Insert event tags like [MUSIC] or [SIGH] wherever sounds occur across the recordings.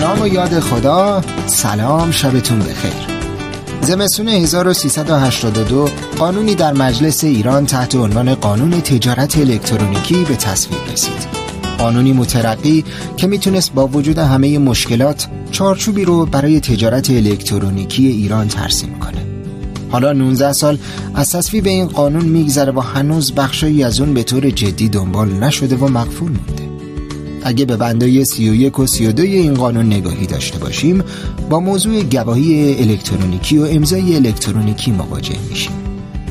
نام و یاد خدا. سلام شبتون بخیر. زمستون 1382 قانونی در مجلس ایران تحت عنوان قانون تجارت الکترونیکی به تصویب رسید. قانونی مترقی که می‌تونست با وجود همه مشکلات چارچوبی رو برای تجارت الکترونیکی ایران ترسیم کنه. حالا 19 سال از تصویب این قانون میگذره و هنوز بخشایی از اون به طور جدی دنبال نشده و مقفول مونده. اگه به بندای 31 و 32 این قانون نگاهی داشته باشیم با موضوع گواهی الکترونیکی و امضای الکترونیکی مواجه میشیم.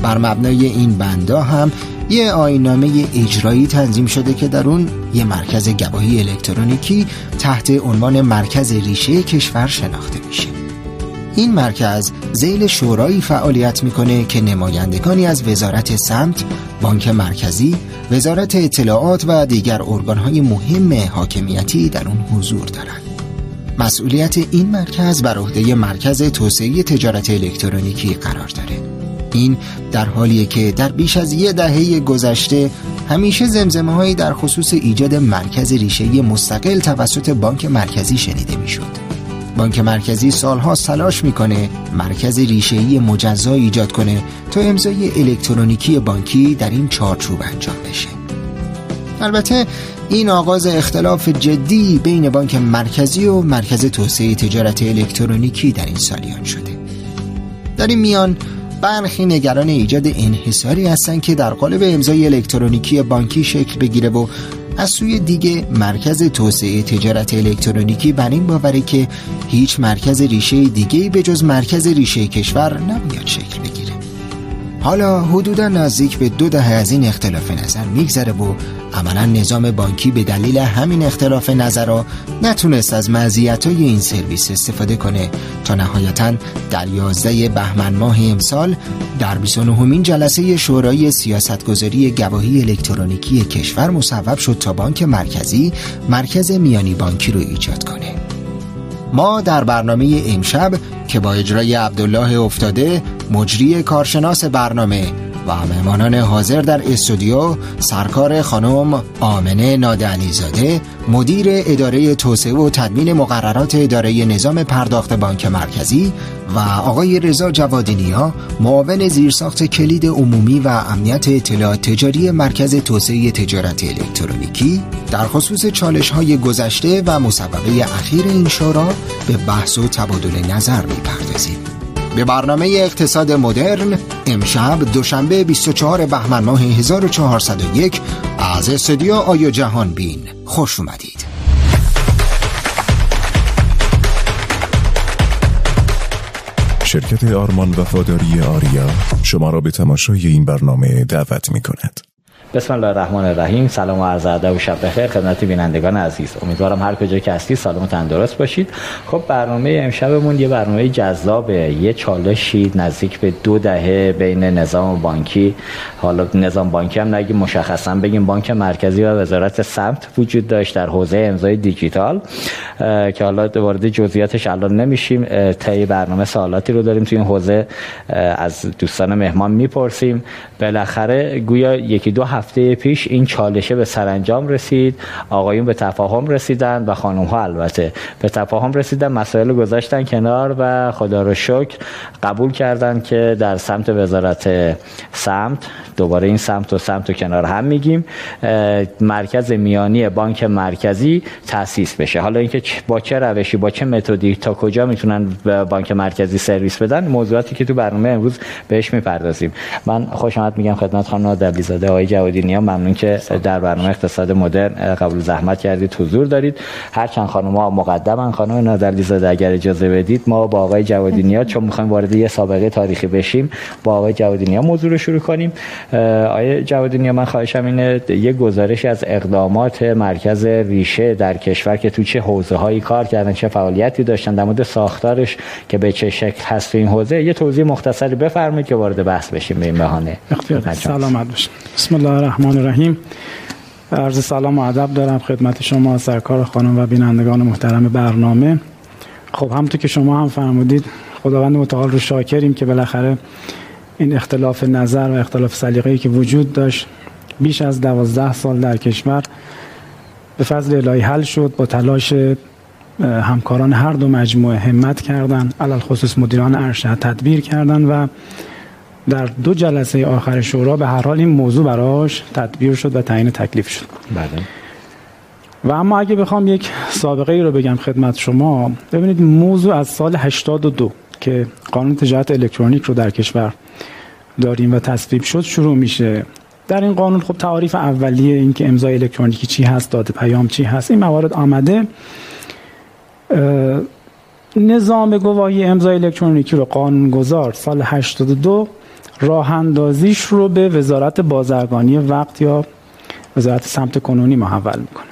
بر مبنای این بندا هم یه آینامه اجرایی تنظیم شده که در اون یه مرکز گواهی الکترونیکی تحت عنوان مرکز ریشه کشور شناخته میشه. این مرکز زیل شورایی فعالیت می‌کنه که نمایندگانی از وزارت سمت، بانک مرکزی، وزارت اطلاعات و دیگر ارگانهای مهم حاکمیتی در اون حضور دارند. مسئولیت این مرکز بر عهده مرکز توسعه تجارت الکترونیکی قرار داره. این در حالیه که در بیش از یه دهه گذشته همیشه زمزمه هایی در خصوص ایجاد مرکز ریشه مستقل توسط بانک مرکزی شنیده می‌شد. بانک مرکزی سالها تلاش می‌کنه مرکز ریشه‌ای مجزا ایجاد کنه تا امضای الکترونیکی بانکی در این چارچوب انجام بشه. البته این آغاز اختلاف جدی بین بانک مرکزی و مرکز توسعه تجارت الکترونیکی در این سالیان شده. در این میان برخی نگران ایجاد انحصاری هستند که در قالب امضای الکترونیکی بانکی شکل بگیره و از سوی دیگه مرکز توسعه تجارت الکترونیکی بر این باوره که هیچ مرکز ریشه دیگه به جز مرکز ریشه کشور نمیاد شکل بگیره. حالا حدودا نزدیک به دو دهه از این اختلاف نظر میگذره و عملا نظام بانکی به دلیل همین اختلاف نظرها نتونست از مزیت های این سرویس استفاده کنه. تا نهایتا در 11 بهمن ماه امسال در 29 جلسه شورای سیاستگذاری گواهی الکترونیکی کشور مصوب شد تا بانک مرکزی مرکز میانی بانکی رو ایجاد کنه. ما در برنامه امشب که با اجرای عبدالله افتاده مجری کارشناس برنامه و مهمانان حاضر در استودیو سرکار خانم آمنه نادعلیزاده مدیر اداره توسعه و تدوین مقررات اداره نظام پرداخت بانک مرکزی و آقای رضا جوادینیا معاون زیرساخت کلید عمومی و امنیت اطلاعات تجاری مرکز توسعه تجارت الکترونیکی در خصوص چالش های گذشته و مصوبه اخیر این شورا به بحث و تبادل نظر می‌پردازیم. به برنامه اقتصاد مدرن امشب دوشنبه 24 بهمن ماه 1401 از استودیو آیا جهان بین خوش اومدید شرکت آرمان وفاداری آریا شما را به تماشای این برنامه دعوت می کند. بسم الله الرحمن الرحیم. سلام و عرض ادب و شب بخیر خدمت بینندگان عزیز. امیدوارم هر کجا که هستید سالم و تندرست باشید. خب برنامه امشبمون یه برنامه جذابه. یه چالشی نزدیک به دو دهه بین نظام بانکی. حالا نظام بانکی هم نگیم مشخصا بگیم بانک مرکزی و وزارت سمت وجود داشت در حوزه امضای دیجیتال که حالا وارد جزئیاتش الان نمیشیم. طی برنامه سوالاتی رو داریم تو این حوزه از دوستان مهمان می‌پرسیم. بالاخره گویا یکی دو هفته پیش این چالشه به سرانجام رسید آقایون به تفاهم رسیدن و خانم ها البته به تفاهم رسیدن مسائل گذاشتن کنار و خدا رو شکر قبول کردن که در سمت وزارت سمت دوباره این سمت و سمت و کنار هم میگیم مرکز میانی بانک مرکزی تاسیس بشه. حالا اینکه با چه روشی با چه متدی تا کجا می‌تونن به بانک مرکزی سرویس بدن موضوعاتی که تو برنامه امروز بهش می‌پردازیم. من خوش میگم خدمت خانم دبلیزاده آقای جوادینی ممنون که در برنامه اقتصاد مدرن قبول زحمت کردید حضور دارید. هر چند خانم ها مقدما خانم نادرلیزاده اگر اجازه بدید ما با آقای جوادینی چون می‌خوایم وارد یه سابقه تاریخی بشیم با آقای جوادینی موضوع رو شروع کنیم. آقای جوادینی من خواهشم اینه یه گزارش از اقدامات مرکز ریشه در کشور که تو چه حوزه هایی کار کردن چه فعالیتی داشتن در مورد ساختارش که به چه شکل هست این حوزه. یه توضیح مختصری بفرمایید که وارد بحث بشیم به این بهانه. سلامت باشید بسم الله الرحمن الرحیم عرض سلام و ادب دارم خدمت شما سرکار خانم و بینندگان محترم برنامه. خب همونطور که شما هم فرمودید خداوند متعال رو شاکریم که بالاخره این اختلاف نظر و اختلاف سلیقه‌ای که وجود داشت بیش از دوازده سال در کشور به فضل الهی حل شد با تلاش همکاران هر دو مجموعه همت کردن علال خصوص مدیران ارشد تدبیر کردن و در دو جلسه آخر شورا به هر حال این موضوع براش تدبیر شد و تعیین تکلیف شد. بله. و اما اگه بخوام یک سابقه ای رو بگم خدمت شما ببینید موضوع از سال 82 که قانون تجارت الکترونیک رو در کشور داریم و تصویب شد شروع میشه. در این قانون خب تعاریف اولیه این که امضای الکترونیکی چی هست داده پیام چی هست این موارد آمده. نظام گواهی امضای الکترونیکی رو قانون گذار سال 82 راه اندازیش رو به وزارت بازرگانی وقت یا وزارت سمت کنونی محول می‌کنه.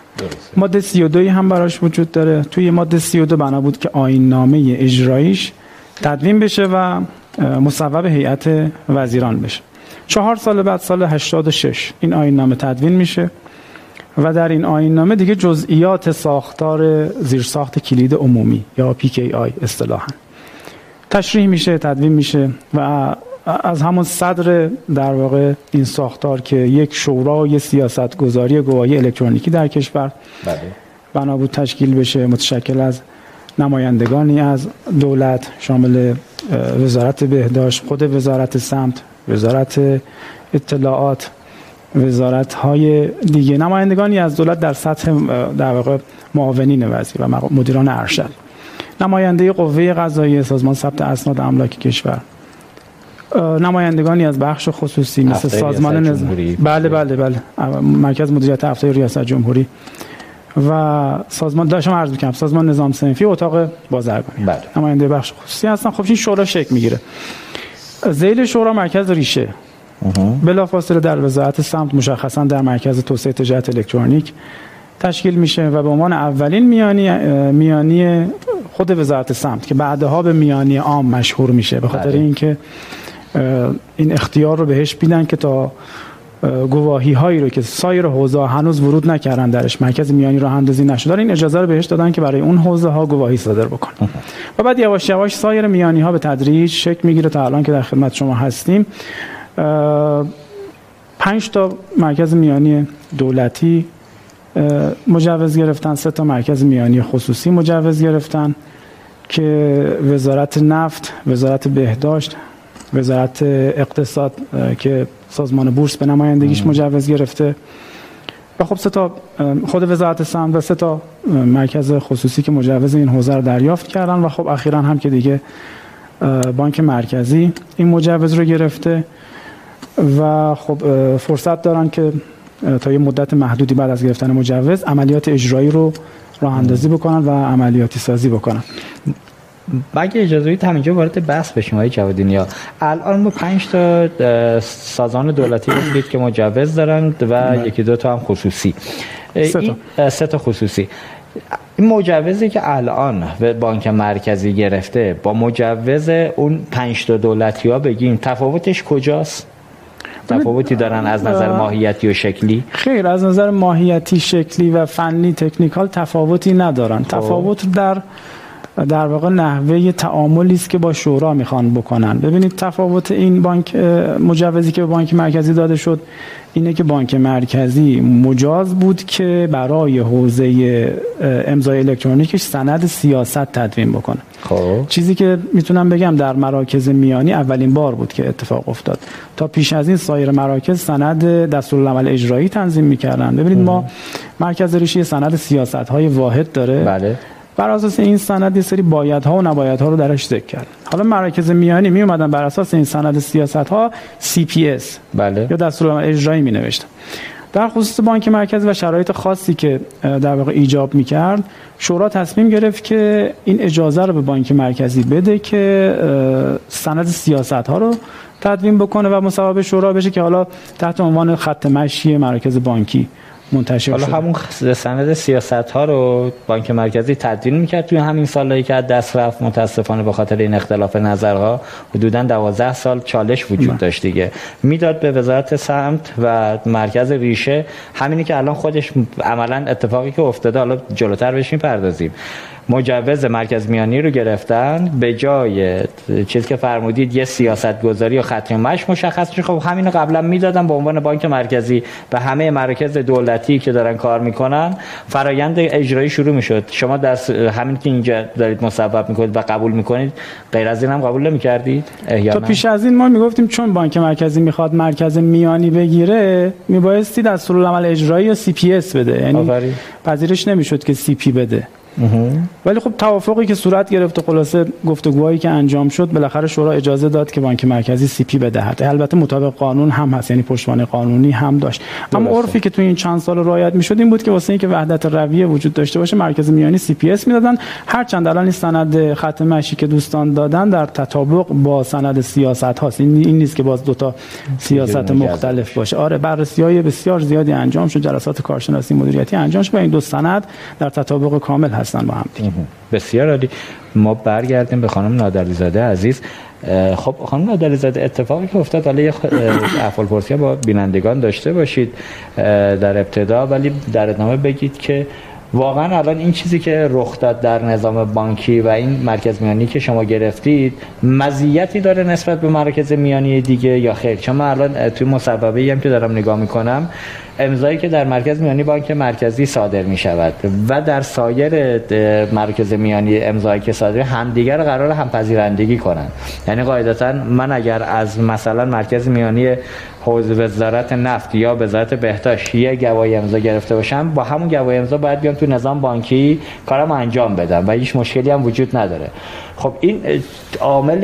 ماده 32 هم براش وجود داره. توی ماده 32 بنا بود که آین نامه اجراییش تدوین بشه و مصوب هیئت وزیران بشه. چهار سال بعد سال 86 این آین نامه تدوین میشه و در این آین نامه دیگه جزئیات ساختار زیرساخت کلید عمومی یا PKI اصطلاحا. تشریح میشه تدوین میشه و از همون صدر در واقع این ساختار که یک شورای سیاست گذاری گواهی الکترونیکی در کشور بله. بنا بود تشکیل بشه متشکل از نمایندگانی از دولت شامل وزارت بهداشت خود وزارت سمت وزارت اطلاعات وزارت های دیگه. نمایندگانی از دولت در سطح در واقع معاونین وزیر و مدیران ارشد. نماینده قوه قضاییه سازمان ثبت اسناد املاک کشور. نمایندگانی از بخش خصوصی مثل سازمان نظام بله بله بله. مرکز مدیریت هفته ریاست جمهوری. و سازمان داشتم عرض می‌کنم سازمان نظام صنفی اتاق بازرگانی بله. نماینده بخش خصوصی هستن. خب این شورا شکل می‌گیره. زیل شورا مرکز ریشه. بلافاصله در وزارت سمت مشخصا در مرکز توسعه تجارت الکترونیک تشکیل میشه و به عنوان اولین میانی میانی خود وزارت سمت که بعدها به میانی عام مشهور میشه. به خاطر بله. اینکه این اختیار رو بهش بیدن که تا گواهی هایی رو که سایر حوزه هنوز ورود نکردن درش مرکز میانی راه اندازی نشده این اجازه رو بهش دادن که برای اون حوزه ها گواهی صادر بکنه. و بعد یواش یواش سایر میانی ها به تدریج شکل می‌گیره تا الان که در خدمت شما هستیم. پنج تا مرکز میانی دولتی مجوز گرفتن سه تا مرکز میانی خصوصی مجوز گرفتن که وزارت نفت وزارت بهداشت وزارت اقتصاد که سازمان بورس به نمایندگیش مجوز گرفته. و خب سه تا خود وزارت سمت و سه تا مرکز خصوصی که مجوز این حوزه رو دریافت کردن و خب اخیرا هم که دیگه بانک مرکزی این مجوز رو گرفته. و خب فرصت دارن که تا یه مدت محدودی بعد از گرفتن مجوز عملیات اجرایی رو راه اندازی بکنن و عملیاتی سازی بکنن. مگه اجازه بدید همینجا وارد بحث بشیم های جوادینی ها الان ما پنج تا سازمان دولتی گفتید که مجوز دارن و یکی دو تا هم خصوصی. سه تا. این- سه تا خصوصی. این مجوزی که الان به بانک مرکزی گرفته با مجوز اون پنج تا دولتی ها بگیم تفاوتش کجاست؟ تفاوتی دارن از نظر ماهیتی و شکلی؟ خیر از نظر ماهیتی شکلی و فنی تکنیکال تفاوتی ندارن. تفاوت در در واقع نحوه تعاملی است که با شورا می‌خوان بکنن. ببینید تفاوت این بانک مجوزی که به بانک مرکزی داده شد اینه که بانک مرکزی مجاز بود که برای حوزه امضای الکترونیکش سند سیاست تدوین بکنه. خب. چیزی که می‌تونم بگم در مراکز میانی اولین بار بود که اتفاق افتاد. تا پیش از این سایر مراکز سند دستورالعمل اجرایی تنظیم می‌کردن. ببینید ما مرکز ریشی سند سیاست های واحد داره. بله. بر اساس این سند یه سری بایدها و نبایدها رو درش ذکر کرد حالا مراکز میانی می اومدن بر اساس این سند سیاست ها CPS بله. یا دستورالعمل اجرایی می نوشتن در خصوص بانک مرکزی و شرایط خاصی که در واقع ایجاب می‌کرد شورا تصمیم گرفت که این اجازه رو به بانک مرکزی بده که سند سیاست ها رو تدوین بکنه و مصوبه شورا بشه که حالا تحت عنوان خط مشی مراکز بانکی منتشر حالا شده. همون سند سیاست ها رو بانک مرکزی تدوین می‌کرد توی همین سالهایی که از دست رفت. متاسفانه به خاطر این اختلاف نظرها حدودا 12 سال چالش وجود داشت دیگه. می‌داد به وزارت سمت و مرکز ریشه همینی که الان خودش عملا اتفاقی که افتاده حالا جلوتر بهش می‌پردازیم. مجوز مرکز میانی رو گرفتن به جای چیزی که فرمودید یه سیاست گذاری یا خط مش مشخص میشه. خب همینو قبلا می‌دادن به عنوان بانک مرکزی به همه مراکز دولتی که دارن کار می‌کنن. فرایند اجرایی شروع می‌شد. شما در همین که اینجا دارید مصوب می‌کنید و قبول می‌کنید غیر از این هم قبول نمی‌کردید تا پیش از این ما می‌گفتیم چون بانک مرکزی می‌خواد مرکز میانی بگیره میبایستی دستور عمل اجرایی یا سی پی اس بده. یعنی پذیرش نمی‌شد که CPS بده. ولی خب توافقی که صورت گرفت و خلاصه گفتگوهایی که انجام شد بالاخره شورا اجازه داد که بانک مرکزی CPS بدهد. البته مطابق قانون هم هست یعنی پشتوانه قانونی هم داشت. اما عرفی که تو این چند سال رعایت می‌شد این بود که واسه اینکه وحدت رویه وجود داشته باشه مرکز میانی CPS می‌دادن. هر چند الان این سند خط مشی که دوستان دادن در تطابق با سند سیاست هاست. این, این نیست که باز دو تا سیاست مختلف باشه. آره بررسی های بسیار زیادی انجام شد جلسات کارشناسی مدیریتی انجام شد و این دو سند در تطابق کامل هست هستن با هم بسیار عالی. ما برگردیم به خانم نادریزاده عزیز. خب خانم نادریزاده اتفاقی که افتاد حالا یه احوال پرسی با بینندگان داشته باشید در ابتدا ولی در ادامه بگید که واقعا الان این چیزی که رخ داد در نظام بانکی و این مرکز میانی که شما گرفتید مزیتی داره نسبت به مرکز میانی دیگه یا خیر؟ چون من الان توی مصوبه هم که دارم نگاه می‌کنم امضایی که در مرکز میانی بانک مرکزی صادر می شود و در سایر مرکز میانی امضایی که صادر همدیگر قرار هم پذیرندگی کنند یعنی قاعدتا من اگر از مثلا مرکز میانی حوزه وزارت نفت یا وزارت بهداشت یه گواهی امضا گرفته باشم با همون گواهی امضا باید بیام تو نظام بانکی کارم انجام بدم و هیچ مشکلی هم وجود نداره. خب این عامل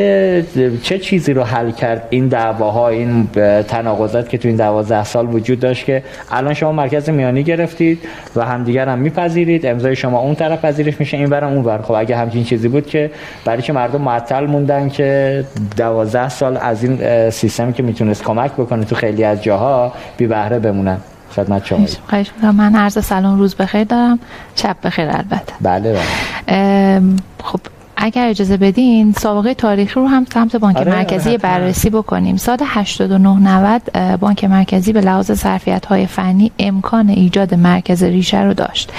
چه چیزی رو حل کرد این دعواها این تناقضات که تو این 12 سال وجود داشت که الان شما مرکز میانی گرفتید و همدیگر هم میپذیرید امضای شما اون طرف پذیرش میشه این برم اون بر خب اگه همچین چیزی بود که برای که مردم معطل موندن که 12 سال از این سیستمی که می‌تونست کمک بکنه تو خیلی از جاها بی بهره بمونن. خدمت شما خواهش من عرض سلام روز بخیر دارم. شب بخیر البته. بله بله. خب اگر اجازه بدین سابقه تاریخی رو هم سمت بانک آره مرکزی بررسی بکنیم. سال 89 90 بانک مرکزی به لحاظ ظرفیت های فنی امکان ایجاد مرکز ریشه رو داشت.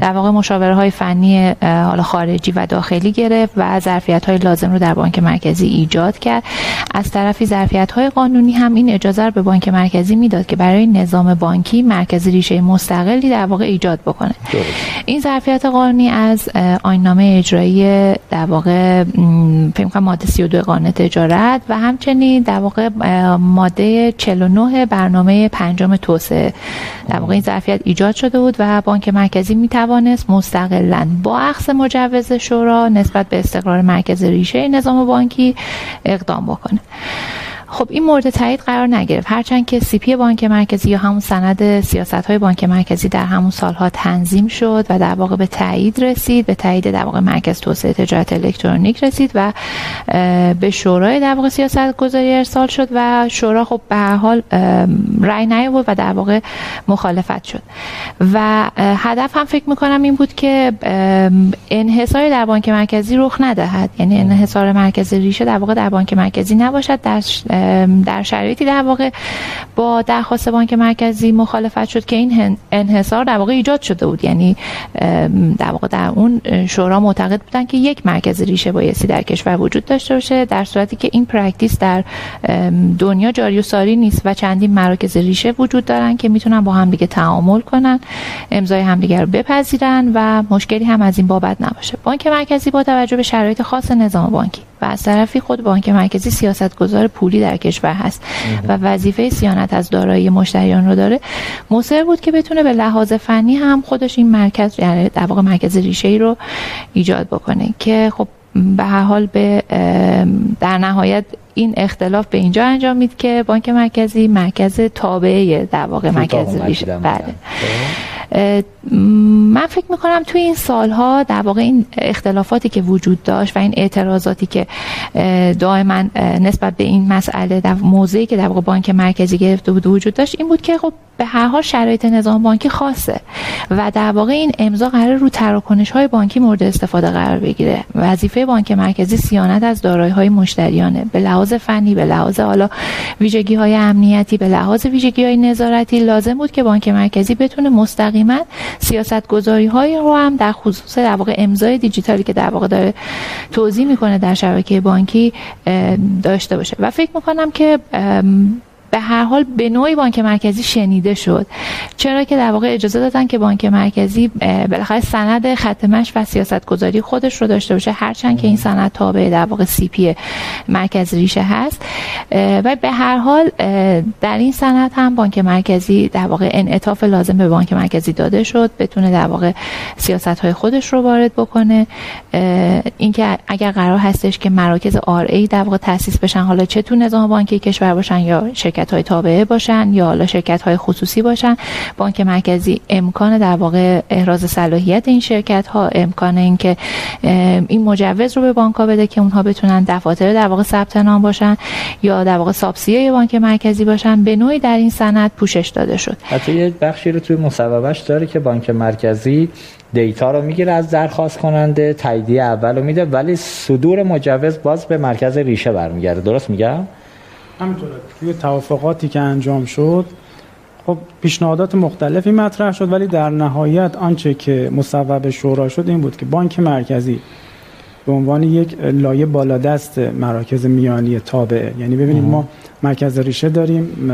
در واقع مشاوره های فنی حالا خارجی و داخلی گرفت و ظرفیت های لازم رو در بانک مرکزی ایجاد کرد. از طرفی ظرفیت های قانونی هم این اجازه رو به بانک مرکزی می‌داد که برای نظام بانکی مرکز ریشه مستقلی در واقع ایجاد بکنه. این ظرفیت قانونی از آینامه اجرایی در واقع فکر کنم ماده 32 قانون تجارت و همچنین در واقع ماده 49 برنامه پنجم توسعه. در واقع این ظرفیت ایجاد شده بود و بانک مرکزی می توانست مستقلا با اخذ مجوز شورا نسبت به استقرار مرکز ریشه نظام بانکی اقدام بکنه. خب این مورد تایید قرار نگرفت. هرچند که سی پی بانک مرکزی یا همون سند سیاست های بانک مرکزی در همون سالها تنظیم شد و در واقع به تایید رسید به تایید در واقع مرکز توسعه تجارت الکترونیک رسید و به شورای در واقع سیاست گذاری ارسال شد و شورا خب به هر حال رأی نیاورد و در واقع مخالفت شد. و هدف هم فکر می‌کنم این بود که انحصار در بانک مرکزی رخ ندهد. یعنی انحصار مرکز ریشه در واقع در بانک مرکزی نباشد. در در شرایطی در واقع با درخواست بانک مرکزی مخالفت شد که این انحصار در واقع ایجاد شده بود. یعنی در واقع در اون شورا معتقد بودن که یک مرکز ریشه بایستی در کشور وجود داشته باشه در صورتی که این practice در دنیا جاری و ساری نیست و چندین مراکز ریشه وجود دارن که می‌تونن با هم دیگه تعامل کنن امضای همدیگه رو بپذیرن و مشکلی هم از این بابت نباشه. بانک مرکزی با توجه به شرایط خاص نظام بانکی. و از طرفی خود بانک مرکزی سیاستگزار پولی در کشور هست و وظیفه سیانت از دارایی مشتریان رو داره. مصر بود که بتونه به لحاظ فنی هم خودش این مرکز یعنی در واقع مرکز ریشه ای رو ایجاد بکنه که خب به هر حال به در نهایت این اختلاف به اینجا انجام مید که بانک مرکزی مرکز تابعه در واقع مرکز ریشه. بله. من فکر می‌کنم توی این سالها در واقع این اختلافاتی که وجود داشت و این اعتراضاتی که دائما نسبت به این مسئله در موضعی که در واقع بانک مرکزی گرفته بود وجود داشت این بود که خب به هر حال شرایط نظام بانکی خاصه. و در واقع این امضا قرار رو تراکنش های بانکی مورد استفاده قرار بگیره. وظیفه بانک مرکزی سیانت از دارایی های مشتریانه. به لحاظ فنی به لحاظ حالا ویژگی های امنیتی به لحاظ ویژگی های نظارتی لازم بود که بانک مرکزی بتونه مستقیما سیاست گذاری های رو هم در خصوص در واقع امضای دیجیتالی که در واقع داره توضیح می‌کنه در شبکه بانکی داشته باشه. و فکر می‌کنم که به هر حال به نوعی بانک مرکزی شنیده شد. چرا که در واقع اجازه دادن که بانک مرکزی بالاخره سند ختمش و سیاست گذاری خودش رو داشته باشه هرچند که این سند تابع در واقع سی پی مرکز ریشه هست. و به هر حال در این سند هم بانک مرکزی در واقع انعطاف لازم به بانک مرکزی داده شد بتونه در واقع سیاست های خودش رو وارد بکنه. اینکه اگر قرار هستش که مراکز آر ای در واقع تاسیس بشن حالا چه تو نظام بانکی کشور باشن یا شرکت های تابعه باشن یا حالا شرکت های خصوصی باشن. بانک مرکزی امکان در واقع احراز صلاحیت این شرکت ها امکان اینکه این مجوز رو به بانک ها بده که اونها بتونن دفاتر در واقع ثبت نام باشن یا در واقع سابسیه بانک مرکزی باشن. به نوعی در این سند پوشش داده شد. حتی یه بخشی رو توی مصوبهش داره که بانک مرکزی دیتا رو می‌گیره از درخواست کننده تاییدیه اول رو میده ولی صدور مجوز باز به مرکز ریشه برمیگرده. درست میگم؟ همینطوره. توی توافقاتی که انجام شد خب پیشنهادات مختلفی مطرح شد ولی در نهایت آنچه که مصوب شورا شد این بود که بانک مرکزی به عنوان یک لایه بالادست مراکز میانی تابعه یعنی ببینید ما مرکز ریشه داریم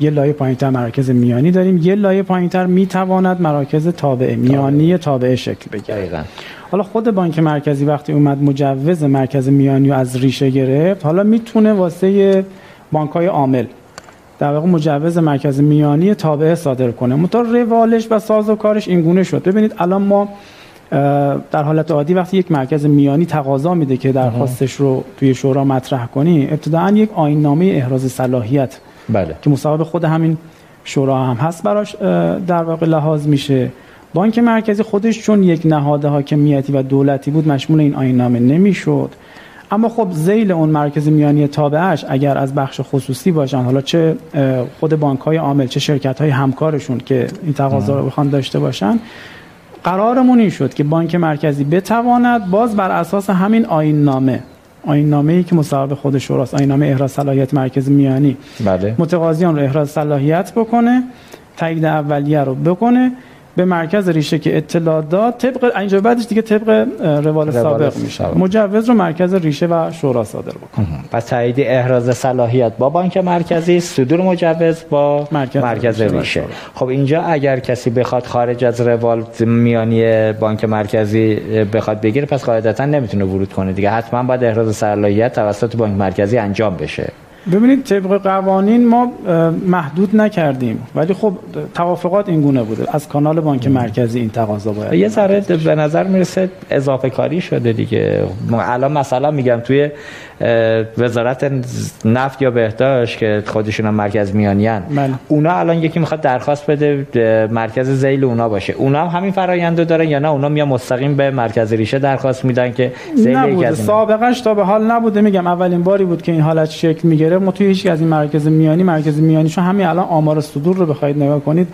یه لایه پایینتر مرکز میانی داریم یه لایه پایینتر می‌تواند مراکز تابعه میانی تابعه شکل بگیره حالا خود بانک مرکزی وقتی اومد مجوز مرکز میانی رو از ریشه گرفت حالا می‌تونه واسه بانک های عامل. در واقع مجوز مرکز میانی تابعه صادر کنه. مطور روالش و ساز و کارش اینگونه شد. ببینید الان ما در حالت عادی وقتی یک مرکز میانی تقاضا میده که درخواستش رو توی شورا مطرح کنی ابتداعا یک آیین نامه احراز صلاحیت بله. که مصوب خود همین شورا هم هست براش در واقع لحاظ میشه. بانک مرکزی خودش چون یک نهاد حاکمیتی و دولتی بود مشمول این آیین نامه نمی‌شد. اما خب زیل اون مرکز میانی تابعش اگر از بخش خصوصی باشن حالا چه خود بانک های عامل چه شرکت های همکارشون که این تقاضا رو بخوان داشته باشن قرارمون این شد که بانک مرکزی بتواند باز بر اساس همین آیین نامه آیین نامه ای که مصوب خود شوراست آیین نامه احراز صلاحیت مرکز میانی بله. متقاضیان رو احراز صلاحیت بکنه تایید اولیه رو بکنه به مرکز ریشه که اطلاع داد طبق اینجا بعدش دیگه طبق روال سابق میشه. مجوز رو مرکز ریشه و شورا صادر بکنه پس تایید احراز صلاحیت با بانک مرکزی صدور مجوز با مرکز, مرکز ریشه خب اینجا اگر کسی بخواد خارج از روال میانی بانک مرکزی بخواد بگیره پس قاعدتا نمی‌تونه ورود کنه دیگه. حتما باید احراز صلاحیت توسط بانک مرکزی انجام بشه. ببینید طبق قوانین ما محدود نکردیم. ولی خب توافقات این گونه بوده. از کانال بانک مرکزی این تقاضا باید یه ذره به نظر می‌رسه اضافه کاری شده دیگه. الان مثلا میگم توی وزارت نفت یا بهداشت که خودشون هم مرکز میانیان بله. اونا الان یکی می‌خواد درخواست بده مرکز زیل اونا باشه. اونا هم همین فرآیندو دارن یا نه؟ اونا میان مستقیم به مرکز ریشه درخواست میدن که زیل نبوده. سابقش تا به حال نبوده. میگم اولین باری بود که این حالت شکل می‌گیره ما توی هیچ از این مرکز میانی مرکز میانی شو همین الان آمار صدور رو بخواید نگاه کنید.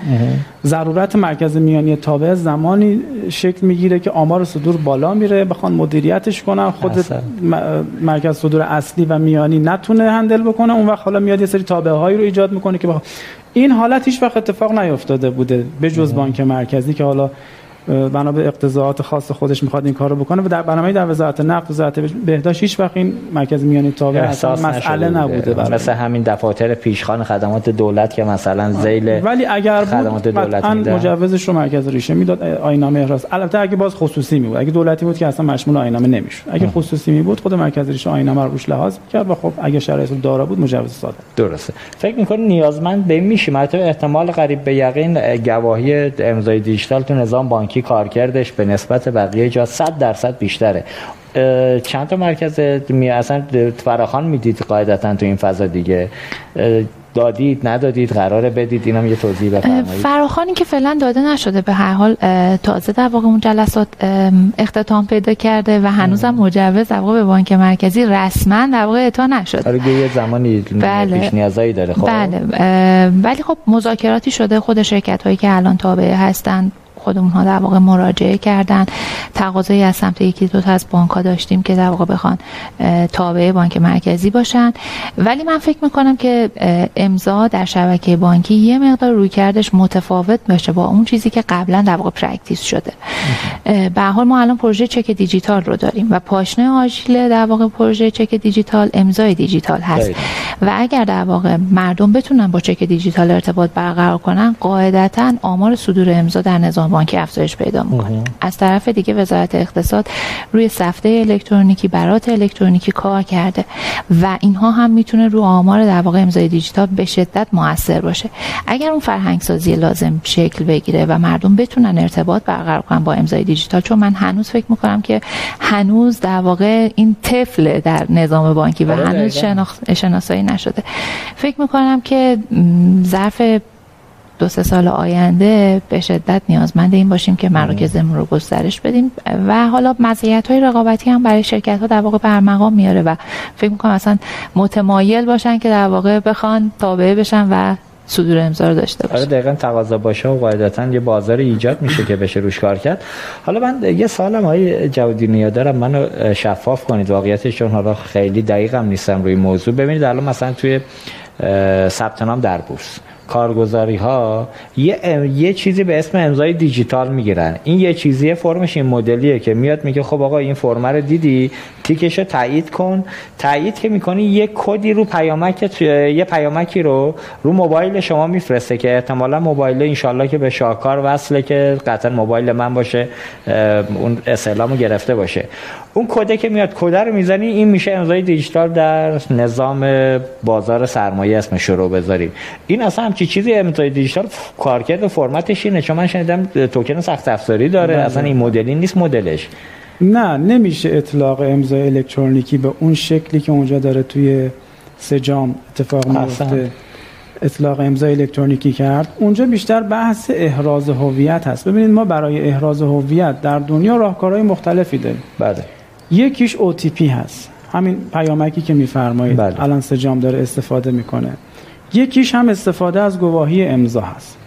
ضرورت مرکز میانی تابع زمانی شکل می‌گیره که آمار صدور بالا میره. بخوان مدیریتش کنن. خود مرکز صدور اصلی و میانی نتونه هندل بکنه. اون وقت حالا میاد یه سری تابعه هایی رو ایجاد می‌کنه که این حالت هیچ وقت اتفاق نیفتاده بوده. به جز بانک مرکزی که حالا بنا به اقتضاعات خاص خودش می‌خواد این کارو بکنه. و در برنامه در وزارت نفت وزارت بهداشت هیچ وقت این مرکز میانی تابع اصلا مسئله نبوده برای. مثل همین دفاتر پیشخان خدمات دولت که مثلا ذیل ولی اگر خدمات دولت مجوزش رو مرکز ریشه می‌داد آینامه احراز. البته اگه باز خصوصی می بود اگه دولتی بود که اصلا مشمول آینامه نمی‌شد. اگه خصوصی می بود خود مرکز ریشه آینامه رو روش لحاظ کرد و خب اگه شرایط دارا بود مجوز ساده. درسته. فکر می‌کنی نیازمند به میشه مرتبه احتمال قریب به یقین گواهی امضای دیجیتال تو نظام بانکی کارکردش به نسبت بقیه جا 100 درصد بیشتره. چند تا مرکز می اصلا فراخان می‌دید قاعدتا تو این فضا دیگه؟ دادید ندادید؟ قراره بدید؟ اینم یه توضیح بفرمایید. فراخانی که فعلا داده نشده به هر حال تازه در واقع اون جلسات اختتام پیدا کرده و هنوزم مجوز در واقع به بانک مرکزی رسما در واقع اعطا نشده. آره یه زمانی بله. پیش نیازایی داره خب؟ بله. ولی خب مذاکراتی شده خود شرکت هایی که الان تابع هستند خودمون ها در واقع مراجعه کردن. تقاضایی از سمت یکی دو تا از بانک ها داشتیم که در واقع بخوان تابع بانک مرکزی باشن. ولی من فکر می‌کنم که امضا در شبکه بانکی یه مقدار رویکردش متفاوت باشه با اون چیزی که قبلا در واقع practice شده. به حال ما الان پروژه چک دیجیتال رو داریم و پاشنه آژیل در واقع پروژه چک دیجیتال امضای دیجیتال هست. و اگر در واقع مردم بتونن با چک دیجیتال ارتباط برقرار کنن قاعدتا آمار صدور امضا در نظام بانکی افزایش پیدا می‌کنه. از طرف دیگه وزارت اقتصاد روی سفته الکترونیکی برات الکترونیکی کار کرده و اینها هم می‌تونه رو آمار در واقع امضای دیجیتال به شدت موثر باشه. اگر اون فرهنگ سازی لازم شکل بگیره و مردم بتونن ارتباط برقرار کنن با امضای دیجیتال چون من هنوز فکر می‌کنم که هنوز در واقع این طفل در نظام بانکی و آره، هنوز شناسایی نشده. فکر می‌کنم که ظرف دو سه سال آینده به شدت نیازمند این باشیم که مراکزمون رو گسترش بدیم. و حالا مزیت های رقابتی هم برای شرکت ها در واقع برمقام میاره و فکر می‌کنم اصلا متمایل باشن که در واقع بخوان تابعه بشن و صدور امضا رو داشته باشه آره دقیقا تقاضا باشه و قاعدتا یه بازار ایجاد میشه که بشه روش کار کرد. حالا من یه سالم های جوادی نیا دارم. منو شفاف کنید. واقعیتش چون حالا خیلی دقیقم نیستم روی موضوع. ببینید الان مثلا توی ثبت نام در بورس. کارگزاری ها یه, یه چیزی به اسم امضای دیجیتال می‌گیرن. این یه چیزی فرمش این مدلیه که میاد میگه خب آقا این فرم رو دیدی؟ تیکش رو تایید کن. تایید که می‌کنی یه کدی رو پیامک یه پیامکی رو رو موبایل شما میفرسته که احتمالا موبایل انشالله که به شاهکار وصله که قطعا موبایل من باشه اون رو گرفته باشه. اون کده که میاد کده رو می‌زنی این میشه امضای دیجیتال در نظام بازار سرمایه اسم شروع بذاریم. این اصلا همچی چیزی امضای دیجیتال کارکرد و فرمتش اینه. چون من شنیدم توکن سخت افزاری داره. بله. اصلا این مدلی نیست مدلش. نه نمیشه اطلاق امضای الکترونیکی به اون شکلی که اونجا داره توی سجام اتفاق میفته اطلاق امضای الکترونیکی کرد. اونجا بیشتر بحث احراز هویت هست. ببینید ما برای احراز هویت در دنیا راهکارهای مختلفی داریم. بله. یکیش OTP هست. همین پیامکی که میفرمایید. بله. الان سجام داره استفاده می‌کنه. یکیش هم استفاده از گواهی امضا هست.